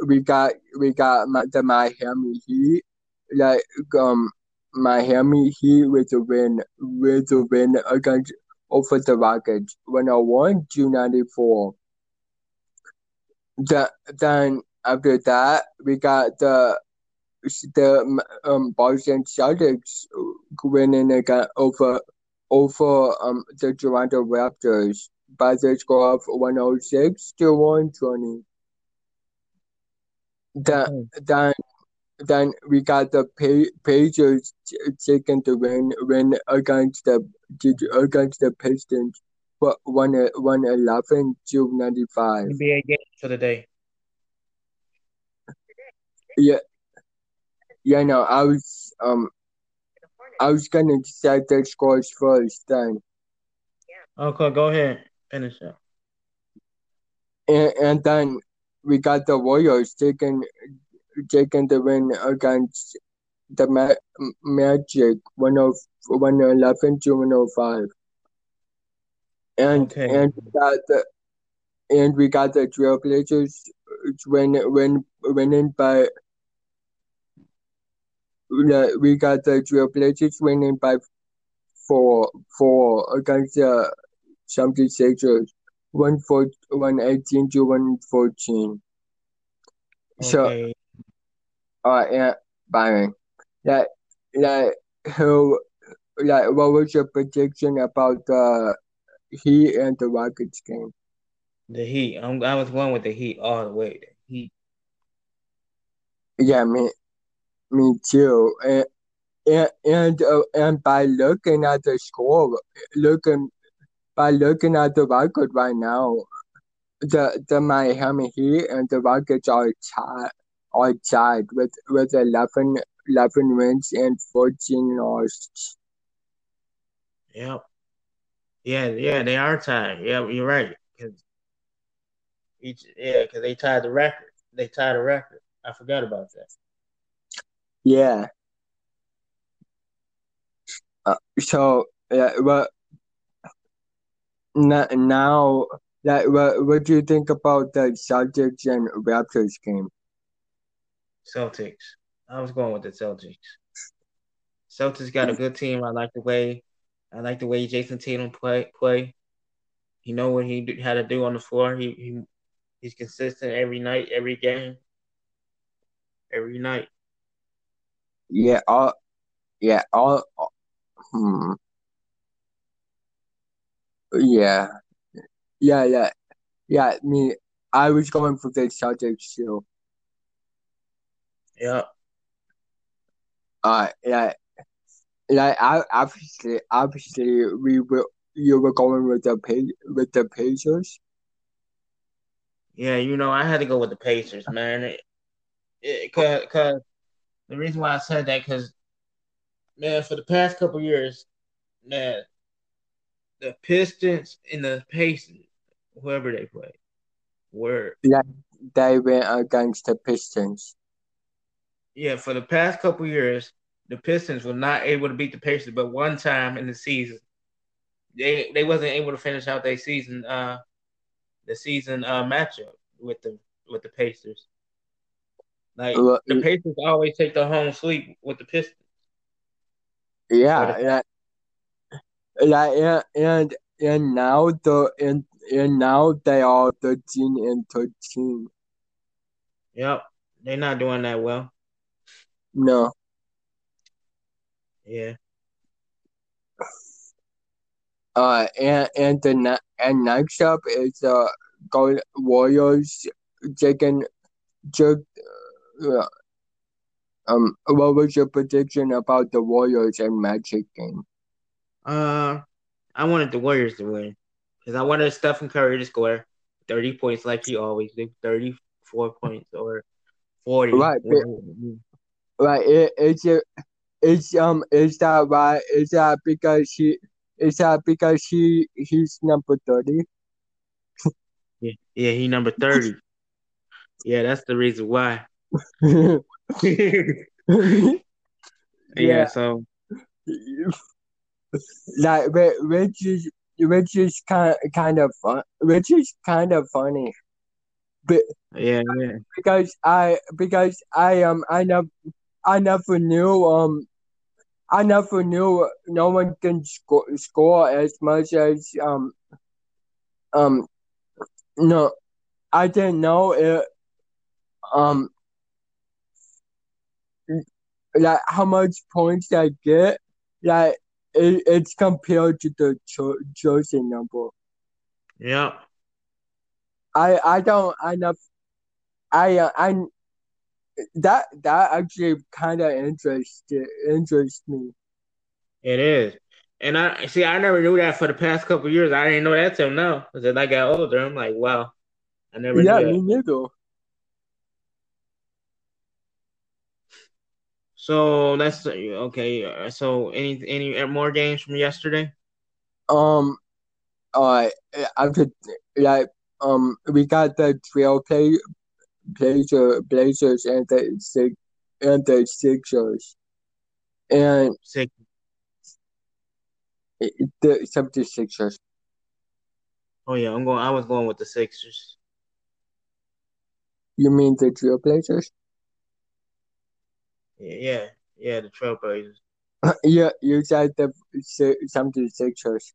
we got we got the Miami Heat, like um Miami Heat with a win with a win against over the Rockets, 101 to 94. The, then after that, we got the the um Boston Celtics winning again over over um the Toronto Raptors by the score of 106 to 120. Then, then, then we got the Pacers taking the win win against the against the Pistons, but one one eleven ninety five. NBA game for the day. Yeah, yeah. No, I was um, I was gonna say the scores first. Then. Okay, go ahead. Finish up. And, and then we got the Warriors taking taking the win against the Ma- Magic one of one eleven to one oh five. And okay. and we got the and we got the Trailblazers win win winning by we got the Trailblazers winning by four four against the 76ers one four one eighteen to one fourteen. Okay. So, uh, yeah, Byron, like, like, who, like, what was your prediction about the Heat and the Rockets game? The Heat. I'm, I was going with the Heat all the way. The Heat. Yeah, me, me too. And and and, uh, and by looking at the score, looking by looking at the record right now, the the Miami Heat and the Rockets are tied are tied with with 11, 11 wins and fourteen losses. Yep. Yeah, yeah, they are tied. Yeah, you're right. Cause each, yeah, because they tied the record. They tied the record. I forgot about that. Yeah. Uh, so yeah, well, now, like, what, what do you think about the Celtics and Raptors game? Celtics. I was going with the Celtics. Celtics got a good team. I like the way, I like the way Jayson Tatum play. Play. He know what he had to do on the floor. He, he he's consistent every night, every game, every night. Yeah. All. Yeah. All. Hmm. Yeah, yeah, yeah, yeah. I Me, I was going for the Celtics too. Yeah. Uh, yeah, like I obviously, obviously, we were you were going with the with the Pacers. Yeah, you know, I had to go with the Pacers, man. It, it, cause, cause the reason why I said that, cause man, for the past couple years, man, the Pistons and the Pacers, whoever they play, were yeah, they went against the Pistons. Yeah, for the past couple years, the Pistons were not able to beat the Pacers, but one time in the season, they they wasn't able to finish out their season uh the season uh matchup with the with the Pacers. Like the Pacers always take the home sweep with the Pistons. Yeah, yeah yeah, and and now the and and now they are thirteen and thirteen. Yep, they're not doing that well. No. Yeah. Uh, and and the and next up is uh Gold Warriors taking just uh, um what was your prediction about the Warriors and Magic game? Uh, I wanted the Warriors to win because I wanted Stephen Curry to score thirty points like he always did, thirty four points or 40. Right, right. It, it's a, it's um is that why Is that because he is that because he he's number thirty? yeah, yeah, he number thirty. yeah, that's the reason why. *laughs* yeah. yeah, so like which is which is kind kind of fun, which is kind of funny. But yeah, yeah, because I because I um I never I never knew um I never knew no one can score score as much as um um no I didn't know it um like how much points I get like it, it's compared to the cho- jersey number. Yeah. I I don't I know I uh, I that that actually kind of interested interests me. It is, and I see. I never knew that for the past couple years. I didn't know that till now. As I got older, I'm like, wow, I never. Yeah, me neither. So that's okay. So any any more games from yesterday? Um, uh, I could like um we got the trail play Blazer Blazers and the six and the Sixers. And Six. the 76ers. Oh yeah, I'm going I was going with the Sixers. You mean the Trailblazers? Yeah, yeah, the Trailblazers. *laughs* yeah, you said the 76ers.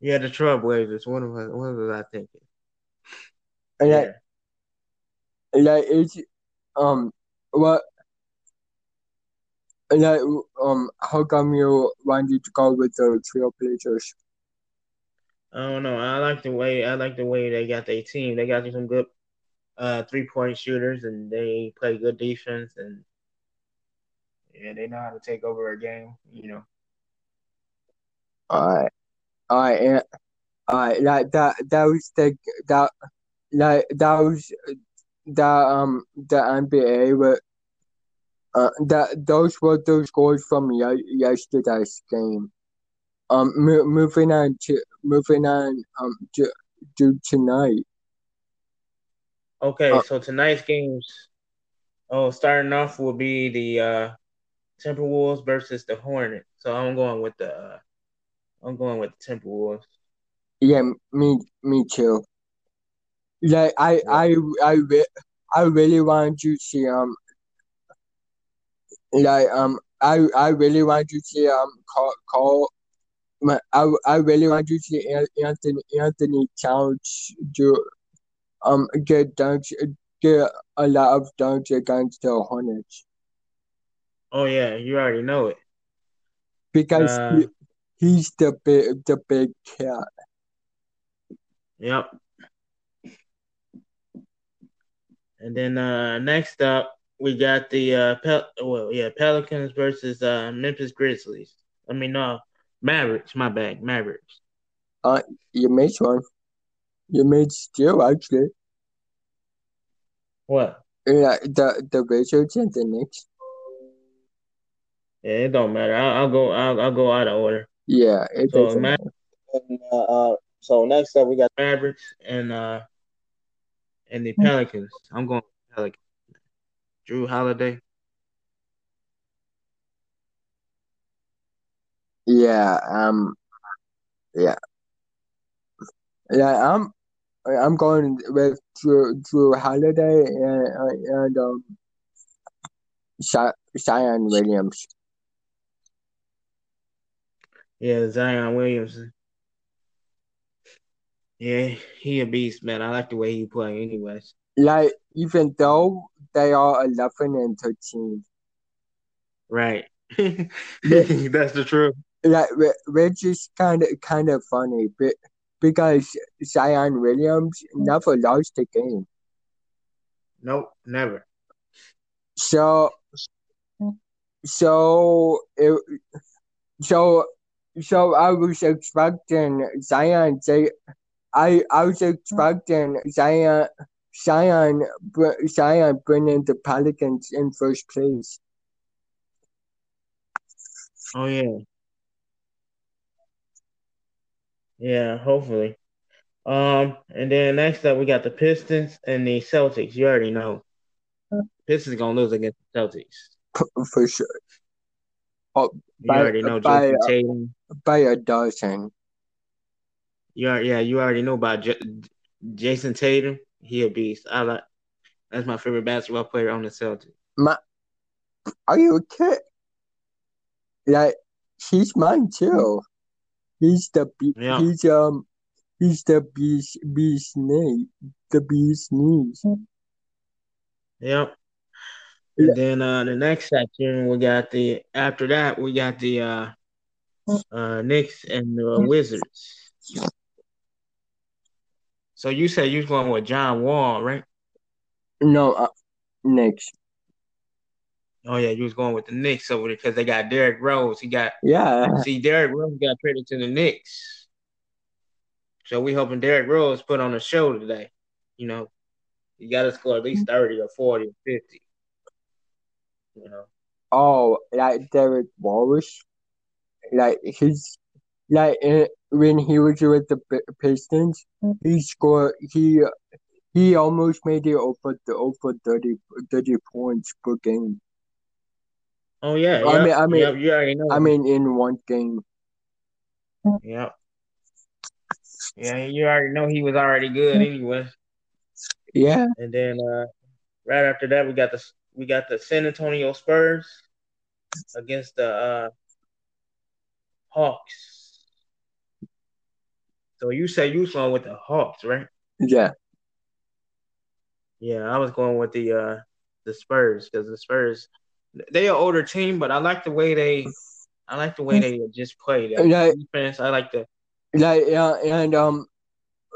Yeah, the Trailblazers. What was what was I thinking? yeah like it's um what like um how come you wanted to go with the Trailblazers? I don't know. I like the way I like the way they got their team. They got some good uh three point shooters and they play good defense and yeah, they know how to take over a game, you know. Alright. Alright, and alright, like that that was the that like that was the um the NBA were uh that those were the scores from yesterday's game. Um, mo- moving on to moving on um to, to tonight. Okay, uh, so tonight's games. Oh, starting off will be the uh, Timberwolves versus the Hornets. So I'm going with the uh, I'm going with the Timberwolves. Yeah, me me too. Like I I I re- I really want to see um like um I I really want to see um call call I I really want to see Anthony Anthony Towns to um get dunks get a lot of dunks against the Hornets. Oh yeah, you already know it. Because uh, he, he's the big the big cat. Yep. And then uh, next up, we got the uh, Pel- well, yeah, Pelicans versus uh, Memphis Grizzlies. I mean, no, Mavericks. My bad, Mavericks. Uh, you made one. You made still actually. What? Yeah, the the Wizards and the Knicks. Yeah, it don't matter. I'll, I'll go. I'll, I'll go out of order. Yeah, it so, doesn't matter. Uh, uh, so next up, we got Mavericks and uh, and the Pelicans. I'm going Pelicans. Jrue Holiday. Yeah. Um. Yeah. Yeah. I'm. I'm going with Jrue, Jrue Holiday and and um. Zion Williams. Yeah, Zion Williamson. Yeah, he a beast, man. I like the way he play, anyways. Like even though they are eleven and thirteen. Right. *laughs* That's the truth. Like which is kind of kind of funny, but because Zion Williams never lost a game. Nope, never. So, so it, so so I was expecting Zion I I was expecting Zion Zion Zion bringing the Pelicans in first place. Oh yeah. Yeah, hopefully. Um, and then next up we got the Pistons and the Celtics. You already know. Pistons gonna lose against the Celtics. For sure. Oh, you by, already know by, Jayson Tatum. By a dozen. You are, yeah, you already know about J- Jayson Tatum. He a beast. I like that's my favorite basketball player on the Celtics. My, are you kidding? Like he's mine too. He's the yeah. he's um he's the beast beast knee the beast knees. Yep. And then uh the next section we got the after that we got the uh uh Knicks and the Wizards. So you said you was going with John Wall, right? No, uh, Knicks. Oh yeah, you was going with the Knicks over there because they got Derrick Rose. He got yeah. See, Derrick Rose got traded to the Knicks, so we hoping Derrick Rose put on a show today. You know, you got to score at least thirty or forty or fifty. You know. Oh, like Derrick Rose, like he's like when he was with the Pistons, he scored. He he almost made it over the over 30, 30 points per game. Oh yeah, I yep, mean, I mean, yeah, you already know. I mean, in one game. Yeah. Yeah, you already know he was already good anyway. Yeah. And then uh, right after that, we got the we got the San Antonio Spurs against the uh, Hawks. So you say you was going with the Hawks, right? Yeah. Yeah, I was going with the uh the Spurs because the Spurs they are older team, but I like the way they I like the way they just play. That yeah. defense, I like the yeah, yeah, and um,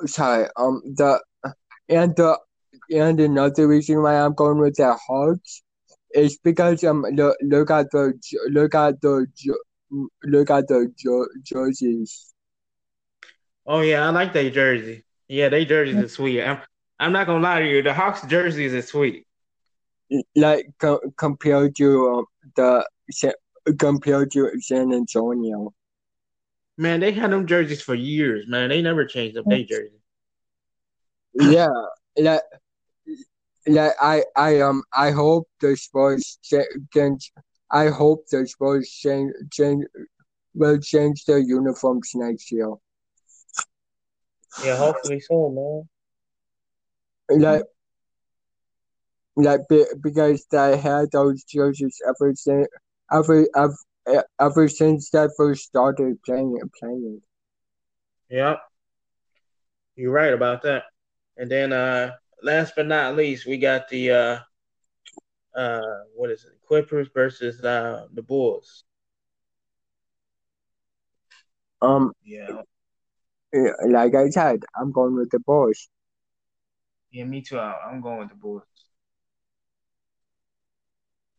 sorry, um, the and the and another reason why I'm going with the Hawks is because um look, look at the look at the look at the jerseys. Oh yeah, I like that jersey. Yeah, they jerseys are sweet. I'm I'm not gonna lie to you. The Hawks jerseys are sweet. Like co- compared to um, the compared to San Antonio. Man, they had them jerseys for years. Man, they never changed up their jersey. Yeah, like, like I, I um, I hope the Spurs can. I hope the Spurs change, change will change their uniforms next year. Yeah, hopefully so, man. Like, like because they had those jerseys ever since ever ever, ever since they first started playing playing. Yep, you're right about that. And then, uh, last but not least, we got the uh, uh, what is it? Clippers versus uh, the Bulls. Um. Yeah. Like I said, I'm going with the Bulls. Yeah, me too. I'm going with the Bulls.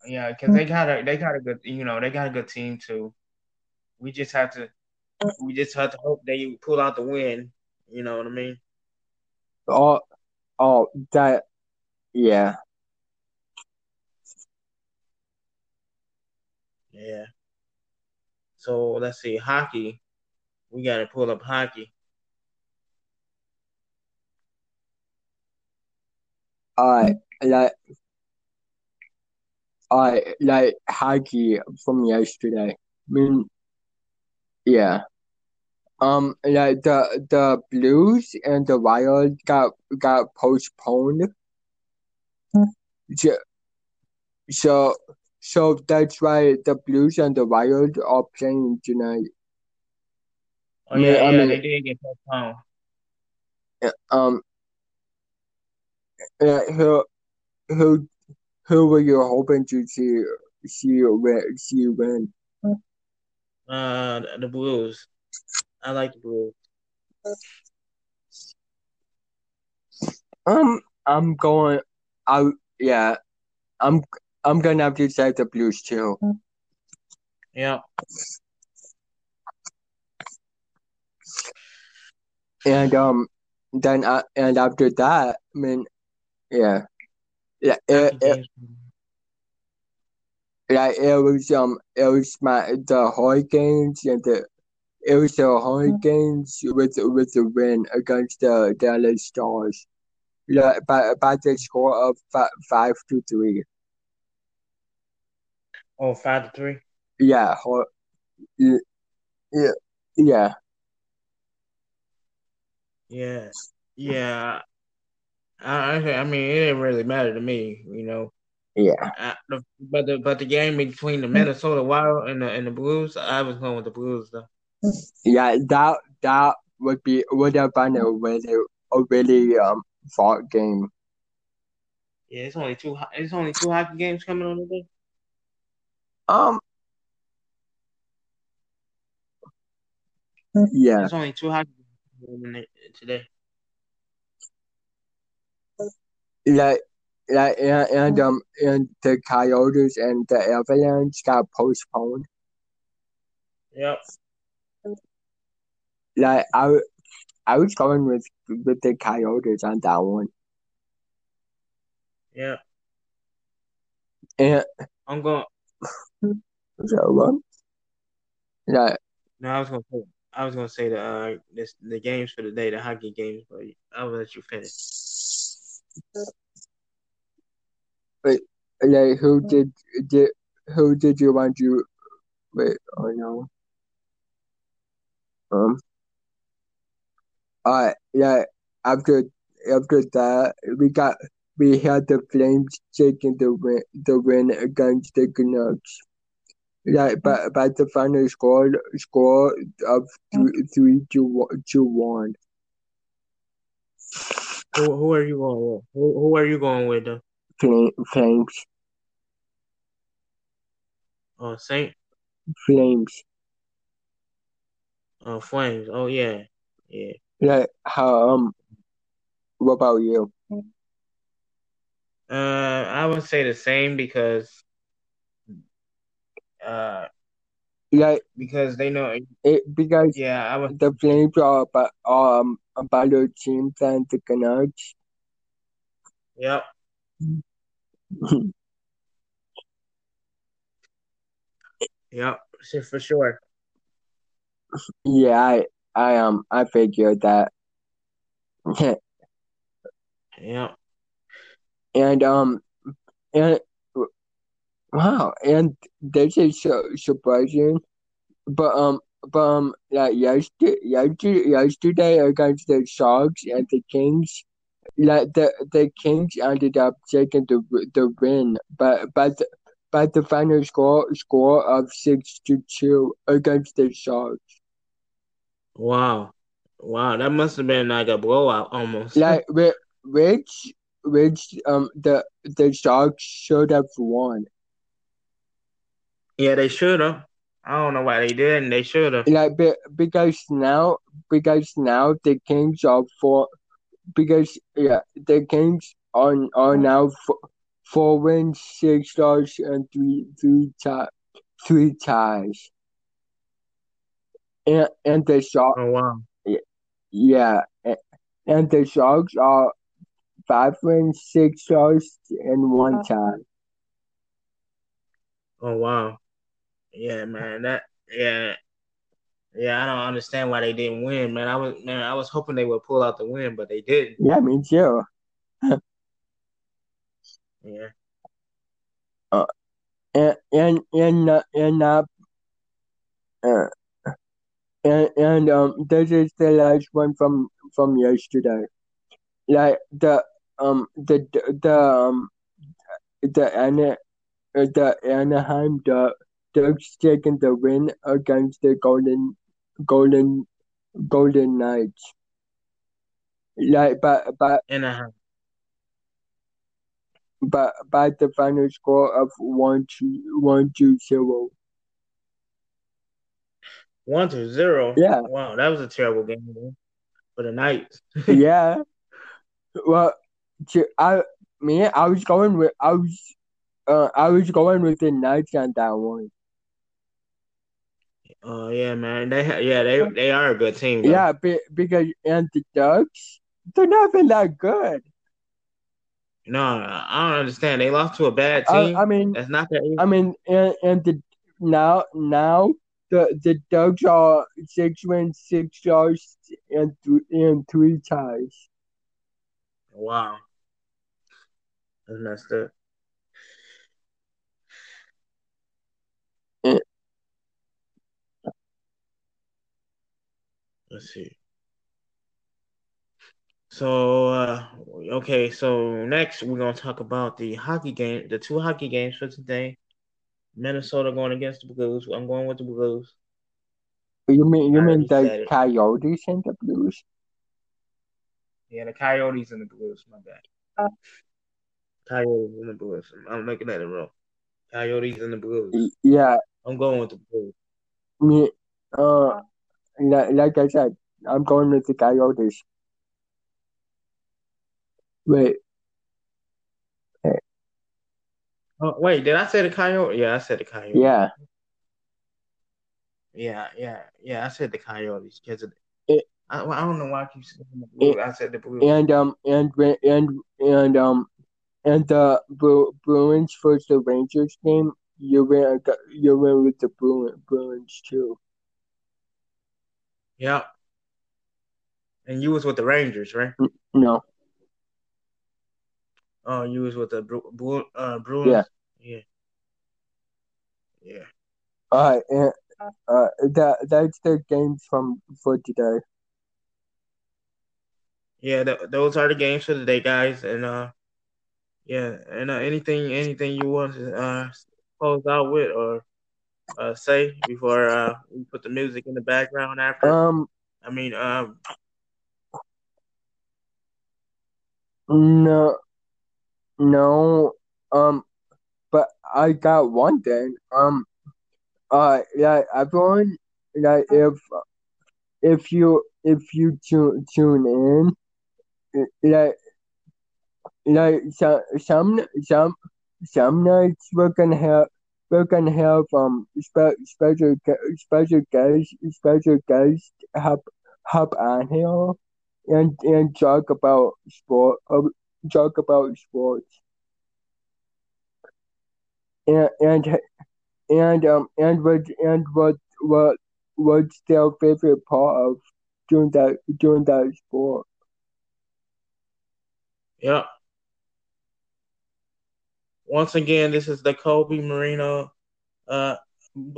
Yeah, because they got a they got a good you know they got a good team too. We just have to we just have to hope they pull out the win. You know what I mean? Oh, oh, that, yeah. Yeah. So let's see, hockey. We got to pull up hockey. I like I like hockey from yesterday. I mean, yeah. Um, like the the Blues and the Wild got got postponed. So, so so that's why the Blues and the Wild are playing tonight. Oh yeah, I mean, yeah, I mean, they did get postponed. Um, uh, who who who were you hoping to see see win see win? Uh, the Blues. I like the Blues. Um, I'm going out. Yeah, I'm I'm gonna have to say the Blues too. Yeah. And um, then uh, and after that, I mean, Yeah. Yeah. It, it, like it was um it was my the Hurricanes and the it was the Hurricanes with with the win against the Dallas Stars. Yeah, by by the score of five, five to three. Oh, five to three. Yeah, yeah, yeah, yeah. Yeah, yeah. I, I mean, it didn't really matter to me, you know. Yeah. I, but the but the game between the Minnesota Wild and the and the Blues, I was going with the Blues though. Yeah, that that would be would have been a really a really um fought game. Yeah, it's only two. It's only two hockey games coming on today. Um. Yeah. There's only two hockey games today. Like, like, and, and um, and the Coyotes and the Avalanche got postponed. Yep. Like I, I was going with with the Coyotes on that one. Yeah. And I'm going. So um, yeah. No, I was gonna say I was gonna say the uh this the games for the day, the hockey games, but I'll let you finish. Wait, like who did did who did you want to wait? Oh no. Um. Alright, yeah. After after that, we got we had the Flames taking the win the win against the Canucks. Yeah, but but the final score score of three three to to one. Who who are you going with? Who, who are you going with though? Flames. Oh, Saint. Flames. Oh, Flames. Oh yeah, yeah. Yeah. How um. What about you? Uh, I would say the same because uh, like because they know it because yeah, I was the Flames are about um a better team than the Canucks. Yep. yep, for sure. Yeah, I I um I figured that. *laughs* yeah. And um and Wow, and this is so surprising. But um, but um, like yesterday, yesterday, yesterday against the Sharks and the Kings, like the the Kings ended up taking the the win, but but the, but the final score score of six to two against the Sharks. Wow, wow, that must have been like a blowout almost. Like which which um the the Sharks should have won. Yeah, they should have. I don't know why they didn't. They should have. Like because now, because now the Kings are for, because yeah, the Kings are are now four, four wins, six losses, and three three ties, three ties. And and the Sharks. Oh wow. Yeah, and the Sharks are five wins, six losses, and one uh-huh. tie. Oh wow. Yeah, man. That yeah. Yeah, I don't understand why they didn't win, man. I was man, I was hoping they would pull out the win, but they didn't. Yeah, me too. *laughs* yeah. Uh, and and and uh, and uh, uh, and and um, this is the last one from from yesterday. Like the um the the um the Ana the Anaheim the Ducks taking the win against the Golden Golden Golden Knights. Like but but Anaheim. But by the final score of one to one to zero. One to zero. Yeah. Wow, that was a terrible game man, for the Knights. *laughs* yeah. Well, I me I was going with I was uh I was going with the Knights on that one. Oh yeah, man. They ha- yeah they they are a good team. Though. Yeah, be, because and the Ducks they're not even that good. No, I don't understand. They lost to a bad team. I, I mean, that's not that. I mean, and, and the now now the the Ducks are six wins, six loss, and th- and three ties. Wow, that's messed up. Let's see. So uh, okay, so next we're gonna talk about the hockey game, the two hockey games for today. Minnesota going against the Blues. I'm going with the Blues. You mean you mean the. Coyotes and the Blues? Yeah, the Coyotes and the Blues. My bad. Coyotes and the Blues. I'm looking at it wrong. Coyotes and the Blues. Yeah, I'm going with the Blues. me uh like, I said, I'm going with the Coyotes. Wait, Oh, wait, did I say the Coyote? Yeah, I said the Coyotes. yeah, yeah, yeah, yeah. I said the Coyotes because It- I, I don't know why I keep saying the Blues. I said the Blues. and um and and and um and the Bru- Bruins versus the Rangers game. You win you win with the Bruin, Bruins too. Yeah. And you was with the Rangers, right? No, Oh, you was with the Bru- Bru- uh, Bruins. Yeah. Yeah. Yeah. uh, and, uh, that that's the games from for today. Yeah, th- those are the games for today, guys. And uh, yeah, and uh, anything, anything you want to uh close out with or uh say before uh we put the music in the background after. Um, I mean, um, no, no, um, but I got one thing. Um, uh, yeah, everyone, like if if you if you tune tune in, like like some some some some nights we're gonna have we're gonna have um spe- special special guests special guests hop hop on here and and talk about sport uh, talk about sports and and and um and what and what what what's their favorite part of doing that doing that sport yeah. Once again, this is the Kobe Marino, uh,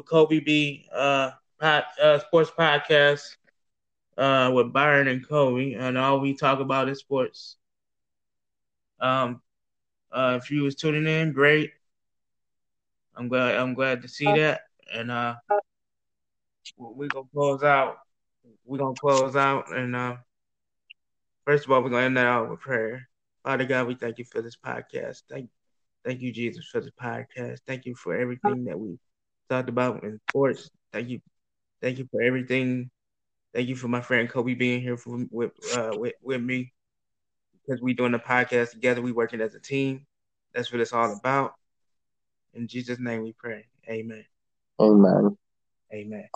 Kobe B, uh, uh, sports podcast, uh, with Byron and Kobe, and all we talk about is sports. Um, uh, if you was tuning in, great. I'm glad. I'm glad to see that, and uh, we're gonna close out. We're gonna close out, and uh, first of all, we're gonna end that out with prayer. Father God, we thank you for this podcast. Thank, thank you, Jesus, for this podcast. Thank you for everything that we talked about in sports. Thank you, thank you for everything. Thank you for my friend Kobe being here for, with uh, with with me because we doing the podcast together. We working as a team. That's what it's all about. In Jesus' name, we pray. Amen. amen Amen.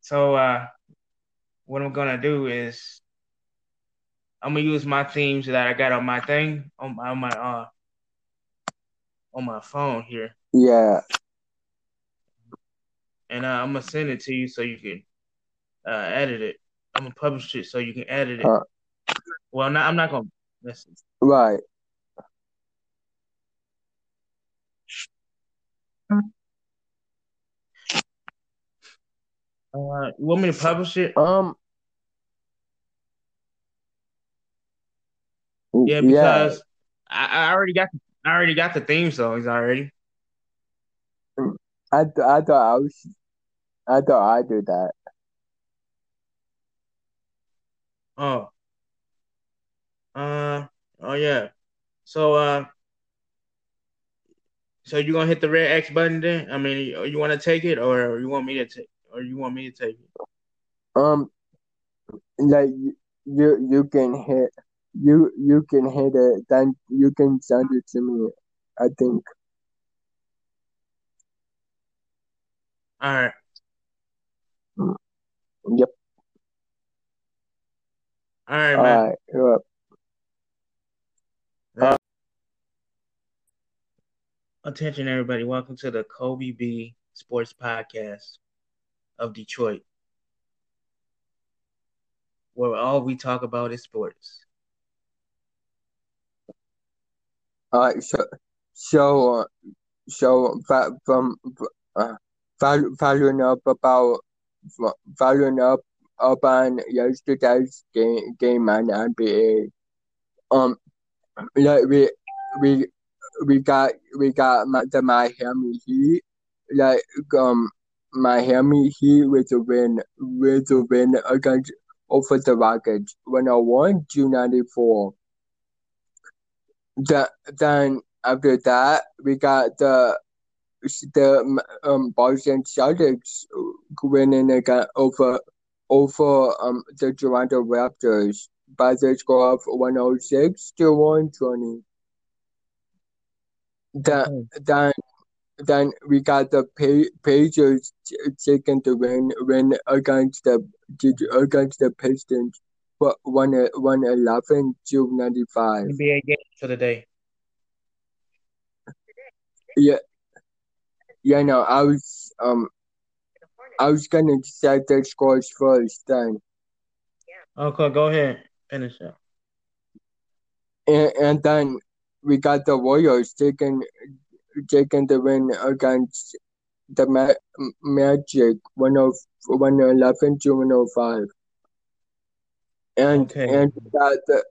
So uh what I'm gonna do is I'm gonna use my themes that I got on my thing on my on my uh on my phone here. yeah And uh, I'm gonna send it to you so you can uh edit it. I'm gonna publish it so you can edit it. Uh. well not I'm not gonna listen. right Uh you want me to publish it? um Yeah, because I, I already got I already got the theme songs already. I, th- I thought I was I thought I did that Oh. Uh oh yeah. So uh so you gonna hit the red X button then? I mean you, you wanna take it or you want me to take or you want me to take it? um like you, you can hit you you can hit it then you can send it to me I think Alright. yep Alright, all man. right yep. Attention, everybody. Welcome to the Kobe B Sports Podcast of Detroit, where all we talk about is sports. Uh, so, so, uh, so from uh, following up about following up up on yesterday's game game on NBA. Um, like we we we got we got the Miami Heat, like um Miami Heat with a win with a win against over the Rockets, 101 to 94. The, then after that, we got the the um Boston Celtics winning again over over um the Toronto Raptors by the score of 106 to 120. Then, then, then we got the Pacers taking the win win against the against the Pistons one one eleven to ninety five. NBA game for the day. Yeah, yeah. No, I was um, I was gonna set the scores first. Then. Okay, go ahead. Finish up. And, and then we got the Warriors taking taking the win against the Ma- Magic one of one eleven to one oh five. And Okay. and we got the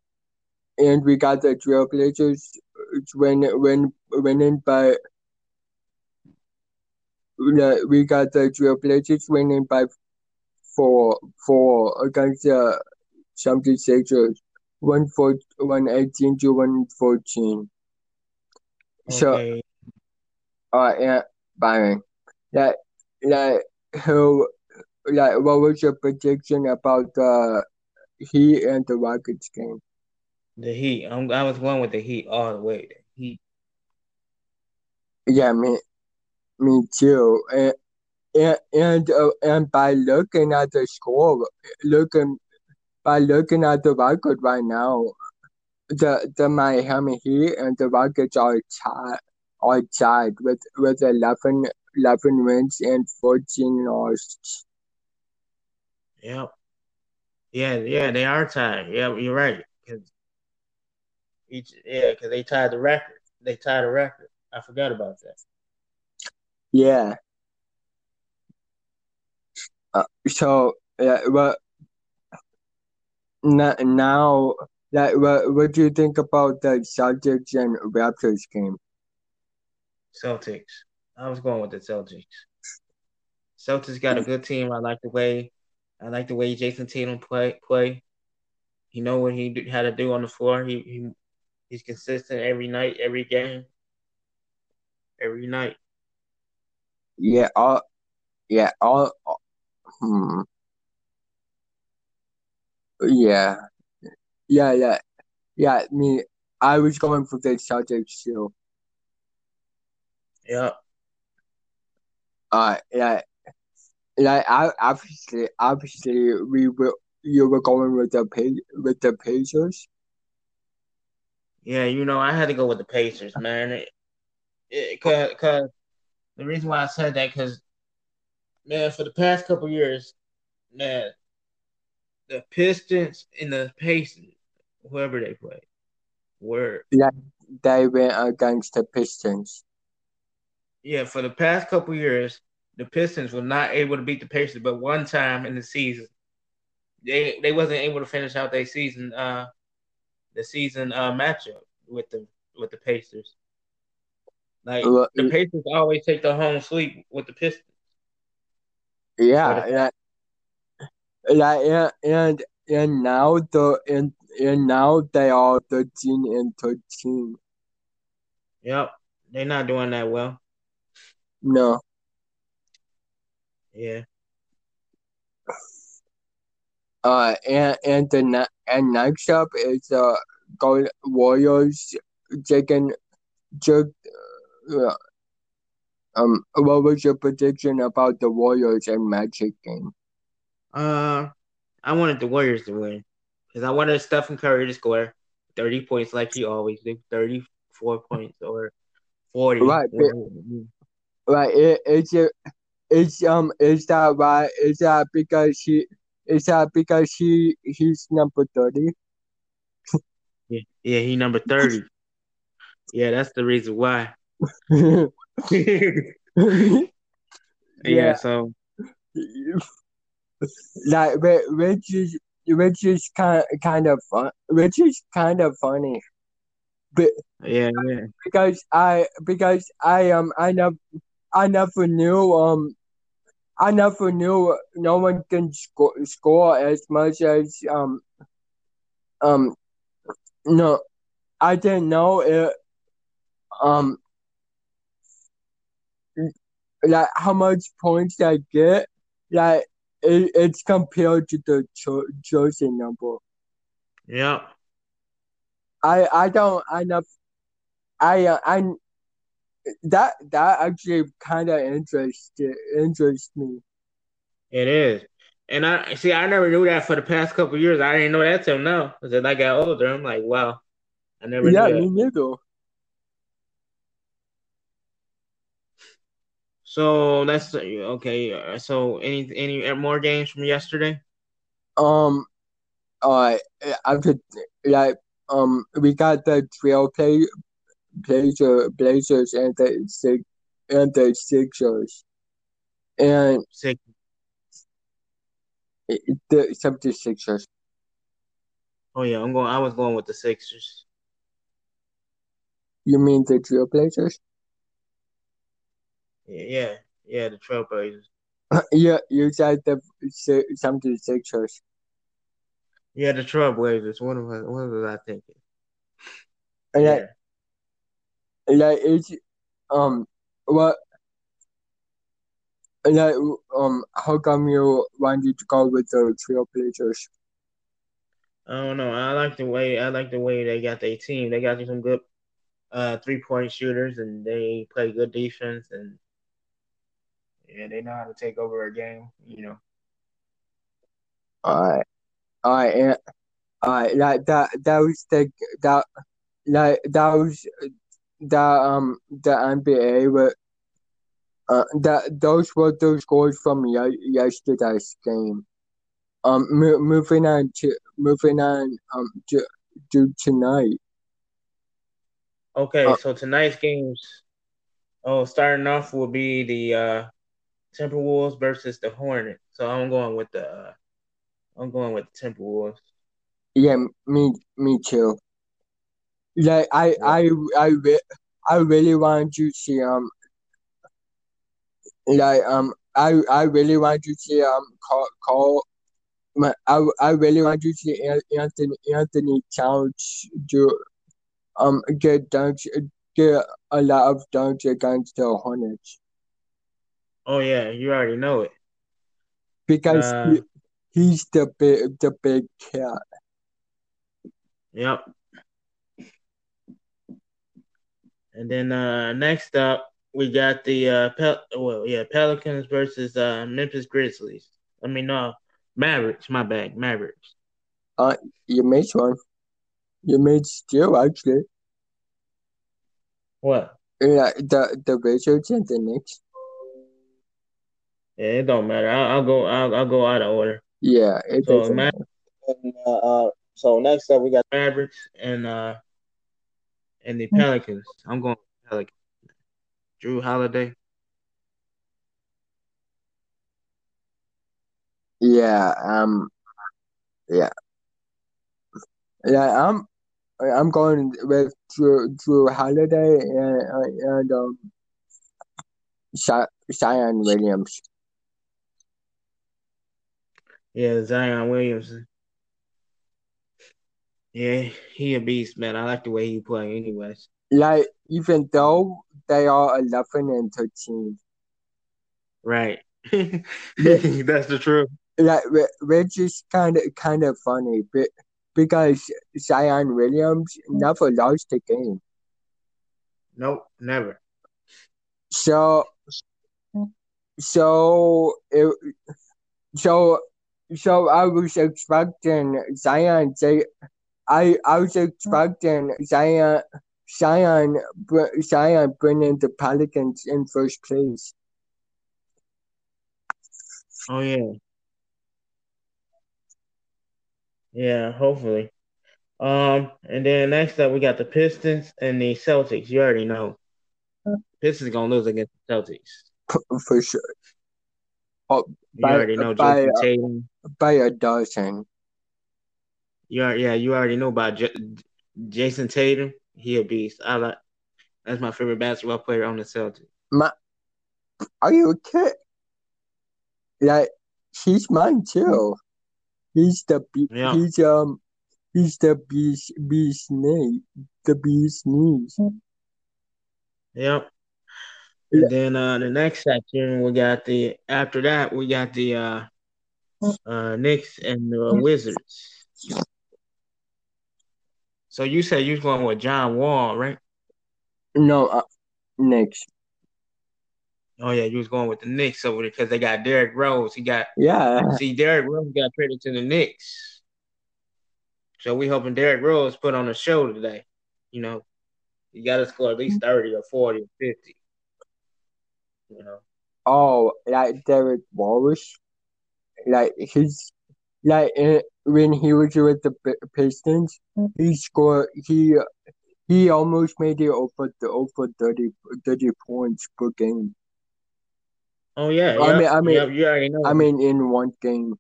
and we got the Trailblazers uh, win win winning by the- we got the drill Trailblazers winning by four four against uh, the 76ers one four one eighteen to one fourteen. Okay. So uh yeah, Byron. Like like who like what was your prediction about the Heat and the Rockets game? The Heat. I'm, I was going with the Heat all the way. The Heat. Yeah, me me too. And and and, uh, and by looking at the score, looking by looking at the record right now, the the Miami Heat and the Rockets are tied are tied with with 11, 11 wins and fourteen losses. Yep. Yeah, yeah, they are tied. Yeah, you're right. Cause each, yeah, because they tied the record. They tied the record. I forgot about that. Yeah. Uh, so yeah, well, now, now like what what do you think about the Celtics and Raptors game? Celtics. I was going with the Celtics. Celtics got a good team. I like the way, I like the way Jayson Tatum play. Play. He know what he had to do on the floor. He, he he's consistent every night, every game, every night. Yeah, all yeah, all hmm. Yeah. Yeah, yeah. Yeah, me I was going for the Celtics too. Yeah. Uh yeah. Like I obviously obviously we were you were going with the pa- with the Pacers. Yeah, you know, I had to go with the Pacers, man. It, it, cause, cause the reason why I said that, cause man, for the past couple years, man, the Pistons and the Pacers, whoever they play, were Yeah, they went against the Pistons. yeah, for the past couple years, the Pistons were not able to beat the Pacers, but one time in the season, they they wasn't able to finish out their season, uh, the season uh matchup with the with the Pacers. Like Well, the Pacers always take the home sweep with the Pistons. Yeah, yeah, yeah, and and and now the and and now they are thirteen and thirteen. Yep, they're not doing that well. No, Yeah, uh, and and the ne- and next up is uh Gold Warriors taking took. Uh, um, what was your prediction about the Warriors and Magic game? uh, I wanted the Warriors to win because I wanted Stephen Curry to score thirty points like he always do, thirty four points or 40. Right, right. It, it's it's um is that why is that because he is that because he he's number thirty? yeah, yeah, he number thirty. yeah, that's the reason why. *laughs* yeah. yeah, so like which is which is kind kind of fun, which is kind of funny. But yeah, yeah, because I because I um I never I never knew um I never knew no one can score score as much as um um no I didn't know it um like how much points I get like it, it's compared to the cho- jersey number. Yeah. I I don't I know I uh, I that that actually kind of interested interests me. It is, and I see. I never knew that for the past couple years. I didn't know that till now. As I got older, I'm like, wow, I never. Knew. Yeah, me neither. So let's okay. So any any more games from yesterday? Um, uh, I could like um we got the trail play Blazer Blazers and the six and the Sixers. And Six. the 76ers. Oh yeah, I'm going I was going with the Sixers. You mean the Trailblazers? Yeah, yeah, the Trailblazers. *clears throat* yeah, you said the 76ers. Yeah, the Trailblazers. What was what was I thinking? Yeah. Like it's um what like um how come you wanted to go with the Trailblazers? I don't know. I like the way I like the way they got their team. They got some good uh three point shooters and they play good defense and yeah, they know how to take over a game, you know. All right. All right, and all right, like that that was the that like that was the um the NBA but uh that those were those scores from yesterday's game. Um, mo- moving on to moving on um to, to tonight. Okay, uh, so tonight's games. Oh, starting off will be the uh Timberwolves versus the Hornets. So I'm going with the uh, I'm going with the Timberwolves. Yeah, me me too. Like I I I I really want to see um like um I I really want to see um call call my, I I really want to see Anthony Anthony Towns do um get dunks get a lot of dunks against the Hornets. Oh yeah, you already know it. Because uh, he, he's the big the big cat. Yep. And then uh, next up, we got the uh, Pel- well, yeah, Pelicans versus uh, Memphis Grizzlies. I mean, no, Mavericks. My bad, Mavericks. Uh, you made one. You made still actually. What? Yeah, the the Wizards and the Knicks. Yeah, it don't matter. I'll, I'll go. I'll, I'll go out of order. Yeah, it so, Ma- and, uh, uh, so next up we got Mavericks and uh and the Pelicans. I'm going Pelicans. Jrue Holiday. Yeah. Um. Yeah. Yeah. I'm. I'm going with Jrue, Jrue Holiday and and um. Zion Williams. Yeah, Zion Williamson. Yeah, he a beast, man. I like the way he play, anyways. Like even though they are eleven and thirteen. Right. *laughs* *laughs* That's the truth. Like which is kind of kind of funny, but because Zion Williams never lost a game. Nope, never. So, so it, so so I was expecting Zion. I I was expecting Zion Zion, Zion bringing the Pelicans in first place. Oh yeah, yeah. Hopefully. Um, and then next up we got the Pistons and the Celtics. You already know, Pistons gonna lose against the Celtics for sure. Oh, you by, already know by, Tatum by a dozen. You are, yeah, you already know about J- Jayson Tatum. He a beast. I like. That's my favorite basketball player on the Celtics. My, are you kidding? Like he's mine too. He's the yeah. he's um he's the beast beast knee the beast knees. Yep. And then uh the next section we got the after that we got the uh uh Knicks and the Wizards. So you said you was going with John Wall, right? No, uh, Knicks. Oh yeah, you was going with the Knicks over there because they got Derrick Rose. He got yeah. See, Derrick Rose got traded to the Knicks, so we hoping Derrick Rose put on a show today. You know, you got to score at least thirty or forty or fifty. You know. Oh, like Derrick Rose, like he's like uh, when he was with the Pistons, he scored. He he almost made it over the over 30, 30 points per game. Oh yeah, I yep, mean, I mean, yeah, you already know. I mean, in one game.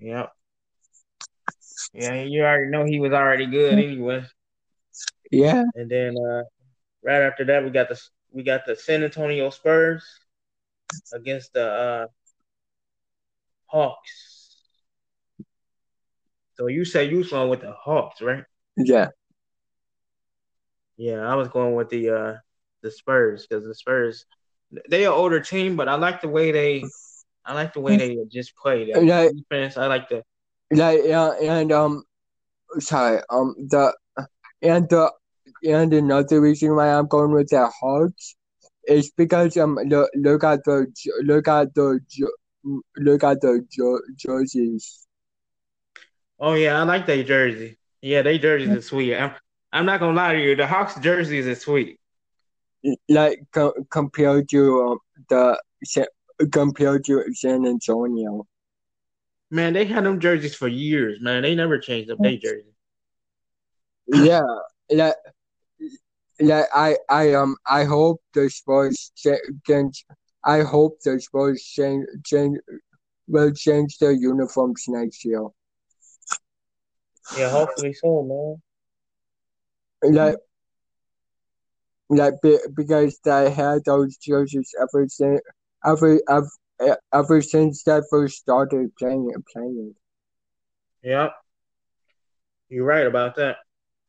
Yeah. Yeah, you already know he was already good anyway. Yeah. And then uh, right after that, we got the we got the San Antonio Spurs against the uh, Hawks. So you say you was going with the Hawks, right? Yeah. Yeah, I was going with the uh, the Spurs because the Spurs they are older team, but I like the way they I like the way they just play. That yeah. defense, I like the yeah, yeah, and um, sorry, um, the and the and another reason why I'm going with the Hawks is because um, look, look at the look at the look at the jerseys. Oh yeah, I like that jersey. Yeah, they jerseys are sweet. I'm I'm not gonna lie to you, the Hawks jerseys are sweet like co- compared to um, the compared to San Antonio. Man, they had them jerseys for years. Man, they never changed up their jersey. Yeah, like, like I, I um, I hope the Spurs can. I hope the Spurs change, change will change their uniforms next year. Yeah, hopefully so, man. Like like because they had those jerseys ever since ever ever, ever since they first started playing and playing. Yep, you're right about that.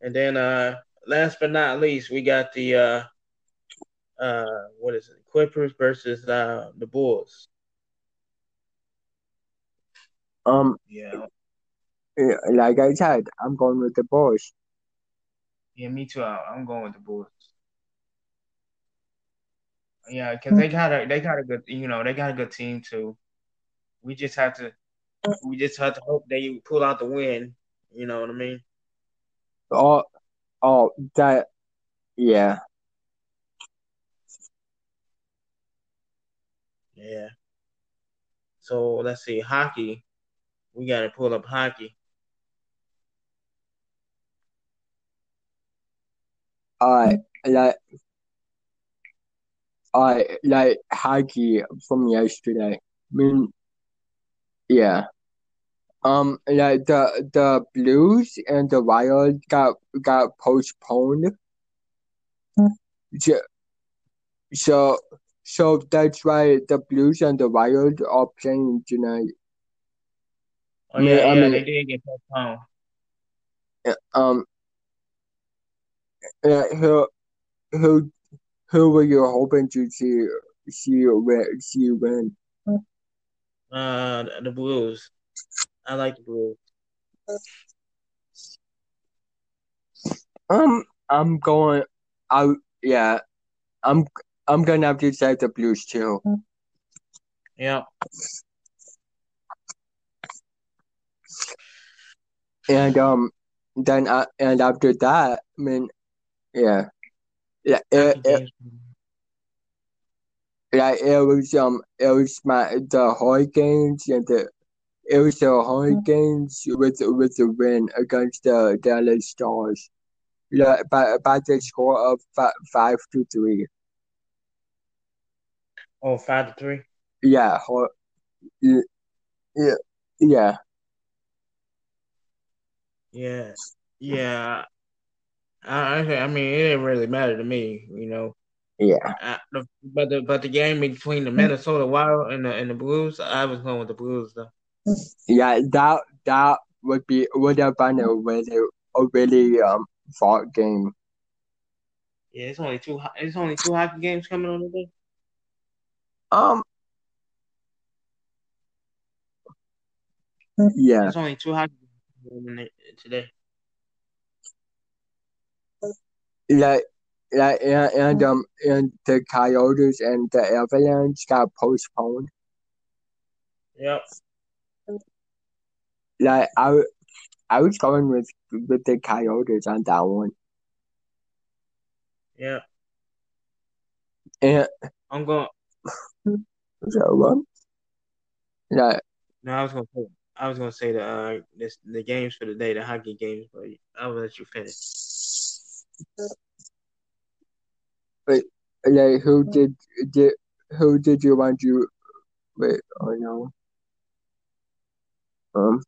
And then, uh, last but not least, we got the uh, uh, what is it? Clippers versus uh, the Bulls. Um. Yeah. Like I said, I'm going with the Bulls. Yeah, me too. I'm going with the Bulls. Yeah, because hmm. they got a they got a good you know they got a good team too. We just have to we just have to hope they pull out the win. You know what I mean? Oh, oh, that, yeah, yeah. So let's see, hockey. We got to pull up hockey. All right, like I like hockey from yesterday. I mean, yeah. Um, like the the Blues and the Wild got got postponed. So, so, so that's why the Blues and the Wild are playing tonight. Oh yeah, I mean, yeah, I mean, they did get postponed. Um, uh, who who who were you hoping to see see win? See win? Uh, the Blues. I like the Blues. Um, I'm going I Yeah, I'm. I'm gonna have to say the Blues too. Yeah. And um, then uh, and after that, I mean, yeah, yeah. It, it, yeah, it was um, it was my the Hurricanes and the it was the Hurricanes with with the win against the Dallas Stars. Yeah, by by the score of five, five to three. Oh, five to three. Yeah, yeah, yeah, yeah. Yeah, yeah. I, I mean, it didn't really matter to me, you know. Yeah. I, the, but the but the game between the Minnesota Wild and the and the Blues, I was going with the Blues though. Yeah, that that would be would have been a really a really um fought game. Yeah, it's only two. It's only two hockey games coming on today. Um. Yeah. There's only two hockey games today. Like, like, and, and um, and the Coyotes and the Avalanche got postponed. Yep. Like I, I was going with with the Coyotes on that one. Yeah. And I'm going. So what? Yeah. No, I was gonna say. I was gonna say the uh this, the games for the day, the hockey games, but I'll let you finish. Wait, like who did did who did you want you? Wait, oh no. Um.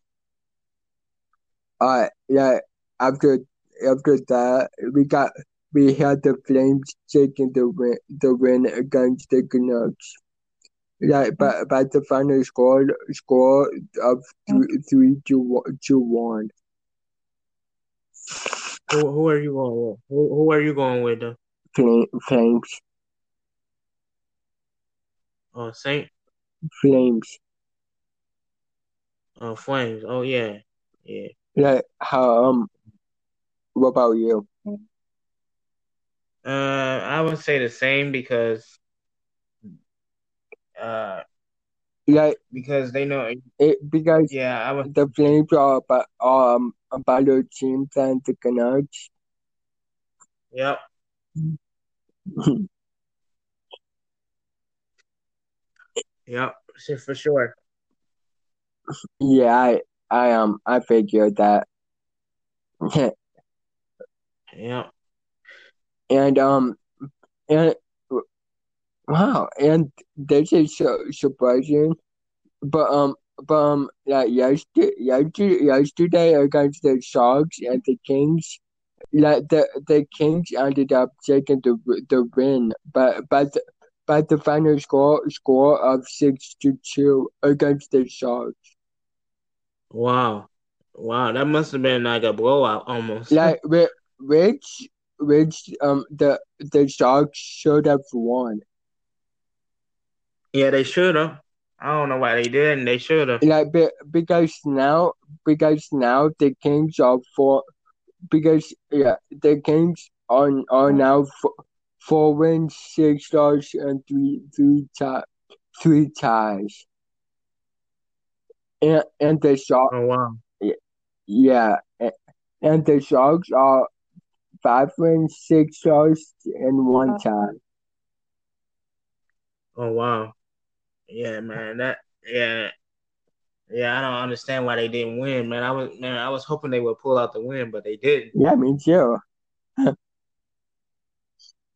Alright, yeah. After after that, we got we had the Flames taking the win the win against the Canucks. Yeah, but but the final score score of three three to to one. Who, who are you going with? Who, who are you going with? Though? Flames. Oh, Saint. Flames. Oh, flames. Oh yeah, yeah. Yeah. How um. What about you? Uh, I would say the same because. Uh, yeah, because they know it because yeah, I was the Flames are about um a better team than the Canucks. Yep. *laughs* yep, for sure. Yeah, I I um I figured that. *laughs* yeah. And um and wow, and this is so surprising. But um but um like yesterday yesterday yesterday against the Sharks and the Kings like the the Kings ended up taking the the win, but but the, but the final score score of six to two against the Sharks. Wow, wow, that must have been like a blowout almost. Like which which um the the Sharks should have won. Yeah, they should have. I don't know why they didn't. They should have. Like because now because now the Kings are four because yeah, the Kings are are now four, four wins, six stars, and three three tie, three ties. And and the Sharks. Oh wow. Yeah, and the Sharks are five wins, six stars, and one uh-huh. tie. Oh wow. Yeah, man. That yeah. Yeah, I don't understand why they didn't win, man. I was man, I was hoping they would pull out the win, but they didn't. Yeah, me too. *laughs*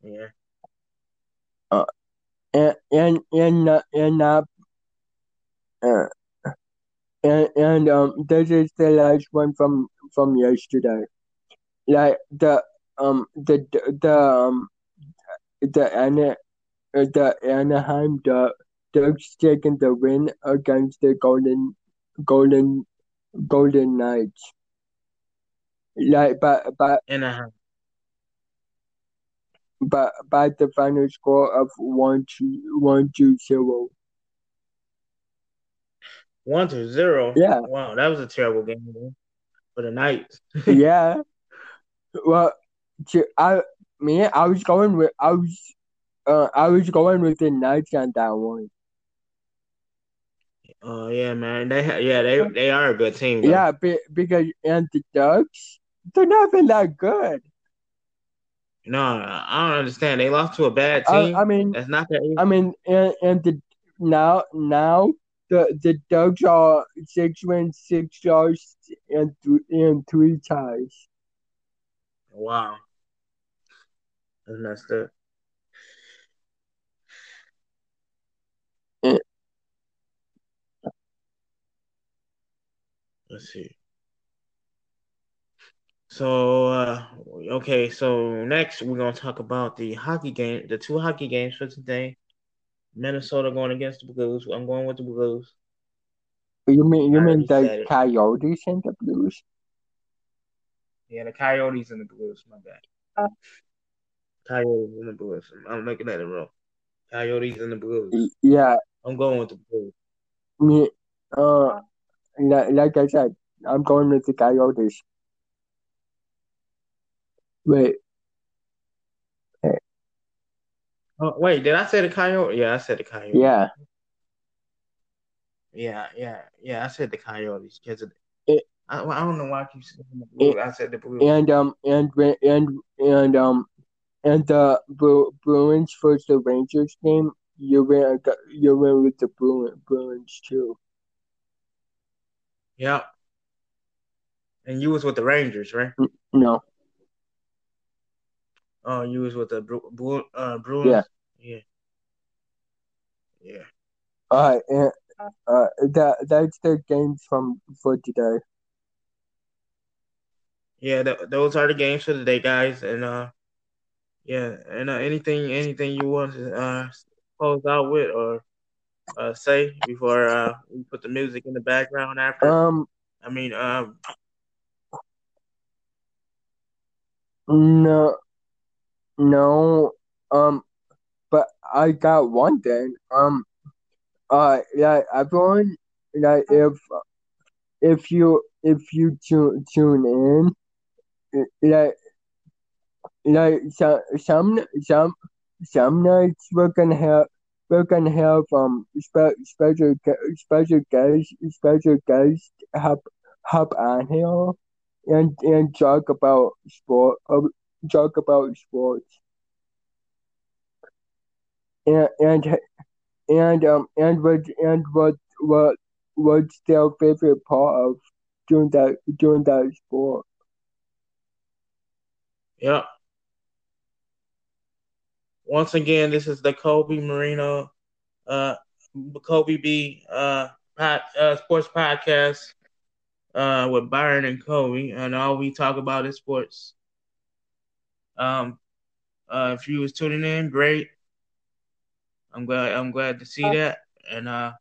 yeah. Uh, and and and uh, and uh, uh, and and um, this is the last one from from yesterday. Like the um the the um the Ana the Anaheim the Ducks taking the win against the Golden Golden Golden Knights. Like but but Anaheim. But by the final score of one to one to zero. One to zero. Yeah. Wow, that was a terrible game man, for the Knights. *laughs* yeah. Well, I me I was going with I was uh I was going with the Knights on that one. Oh yeah, man. They ha- yeah they they are a good team. Though. Yeah, be, because and the Ducks they're not even that good. No, I don't understand. They lost to a bad team. I, I mean, that's not that. I mean, and, and the now now the the Ducks are six wins, six losses, and th- and three ties. Wow, that's messed up. Let's see. So uh, okay, so next we're gonna talk about the hockey game, the two hockey games for today. Minnesota going against the Blues. I'm going with the Blues. You mean you mean the. Coyotes and the Blues? Yeah, the Coyotes and the Blues. My bad. Coyotes and the Blues. I'm looking at it wrong. Coyotes and the Blues. Yeah, I'm going with the Blues. me uh like, I said, I'm going with the Coyotes. Wait, Oh, wait, did I say the Coyote? Yeah, I said the Coyotes. yeah, yeah, yeah, yeah. I said the Coyotes because It- I, I don't know why I keep saying the Blues. I said the Blues. and um and and and um and the Bru- Bruins versus the Rangers game. You win you win with the Bruin, Bruins too. Yep. And you was with the Rangers, right? No, Oh, you was with the Bru- Bru- uh, Bruins. Yeah. Yeah. Yeah. uh, and, uh, that that's the games from for today. Yeah, th- those are the games for today, guys. And uh, yeah, and uh, anything, anything you want to uh close out with or uh say before uh we put the music in the background after. Um, I mean, um, no, no, um, but I got one thing. Um, uh, like everyone, like if if you if you tune tune in, like like some some some some nights we're gonna have we're gonna have um spe- special special guests special guests hop hop on here and and talk about sport uh, talk about sports and and and um and what and what what what's their favorite part of doing that doing that sport yeah. Once again, this is the Kobe Marino, uh, Kobe B, uh, uh, sports podcast, uh, with Byron and Kobe, and all we talk about is sports. Um, uh, if you was tuning in, great. I'm glad. I'm glad to see that, and uh,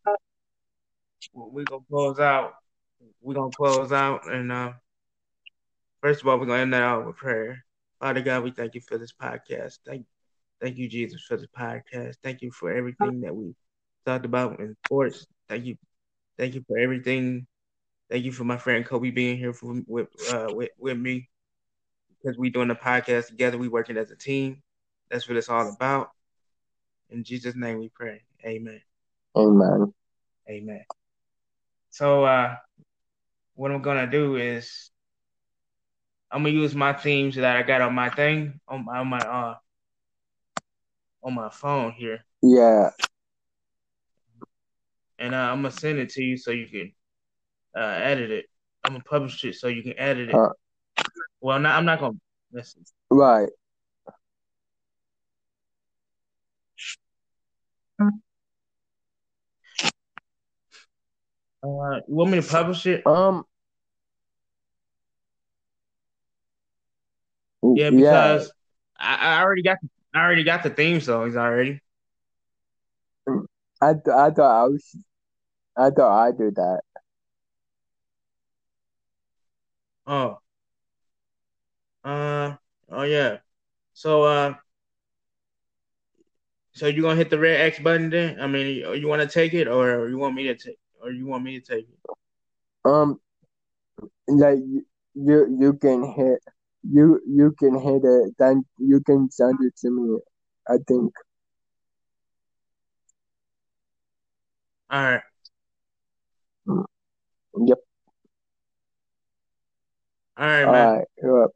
we gonna close out. We gonna close out, and uh, first of all, we're gonna end that out with prayer. Father God, we thank you for this podcast. Thank, thank you, Jesus, for the podcast. Thank you for everything that we talked about in sports. Thank you, thank you for everything. Thank you for my friend Kobe being here for, with uh, with with me because we doing the podcast together. We working as a team. That's what it's all about. In Jesus' name, we pray. Amen. amen Amen. So uh what I'm gonna do is I'm gonna use my themes that I got on my thing on my on my uh on my phone here, yeah and uh, I'm gonna send it to you so you can uh edit it. I'm gonna publish it so you can edit it. Uh. well, not I'm not gonna listen. right Uh, you want me to publish it? um Yeah, because I, I already got I already got the theme songs already. I, th- I thought I was I thought I did that Oh. Uh oh yeah. So uh so you gonna hit the red X button then? I mean you, you wanna take it or you want me to take or you want me to take it? um like you, you can hit you you can hit it then you can send it to me I think Alright. yep Alright, all man. right yep.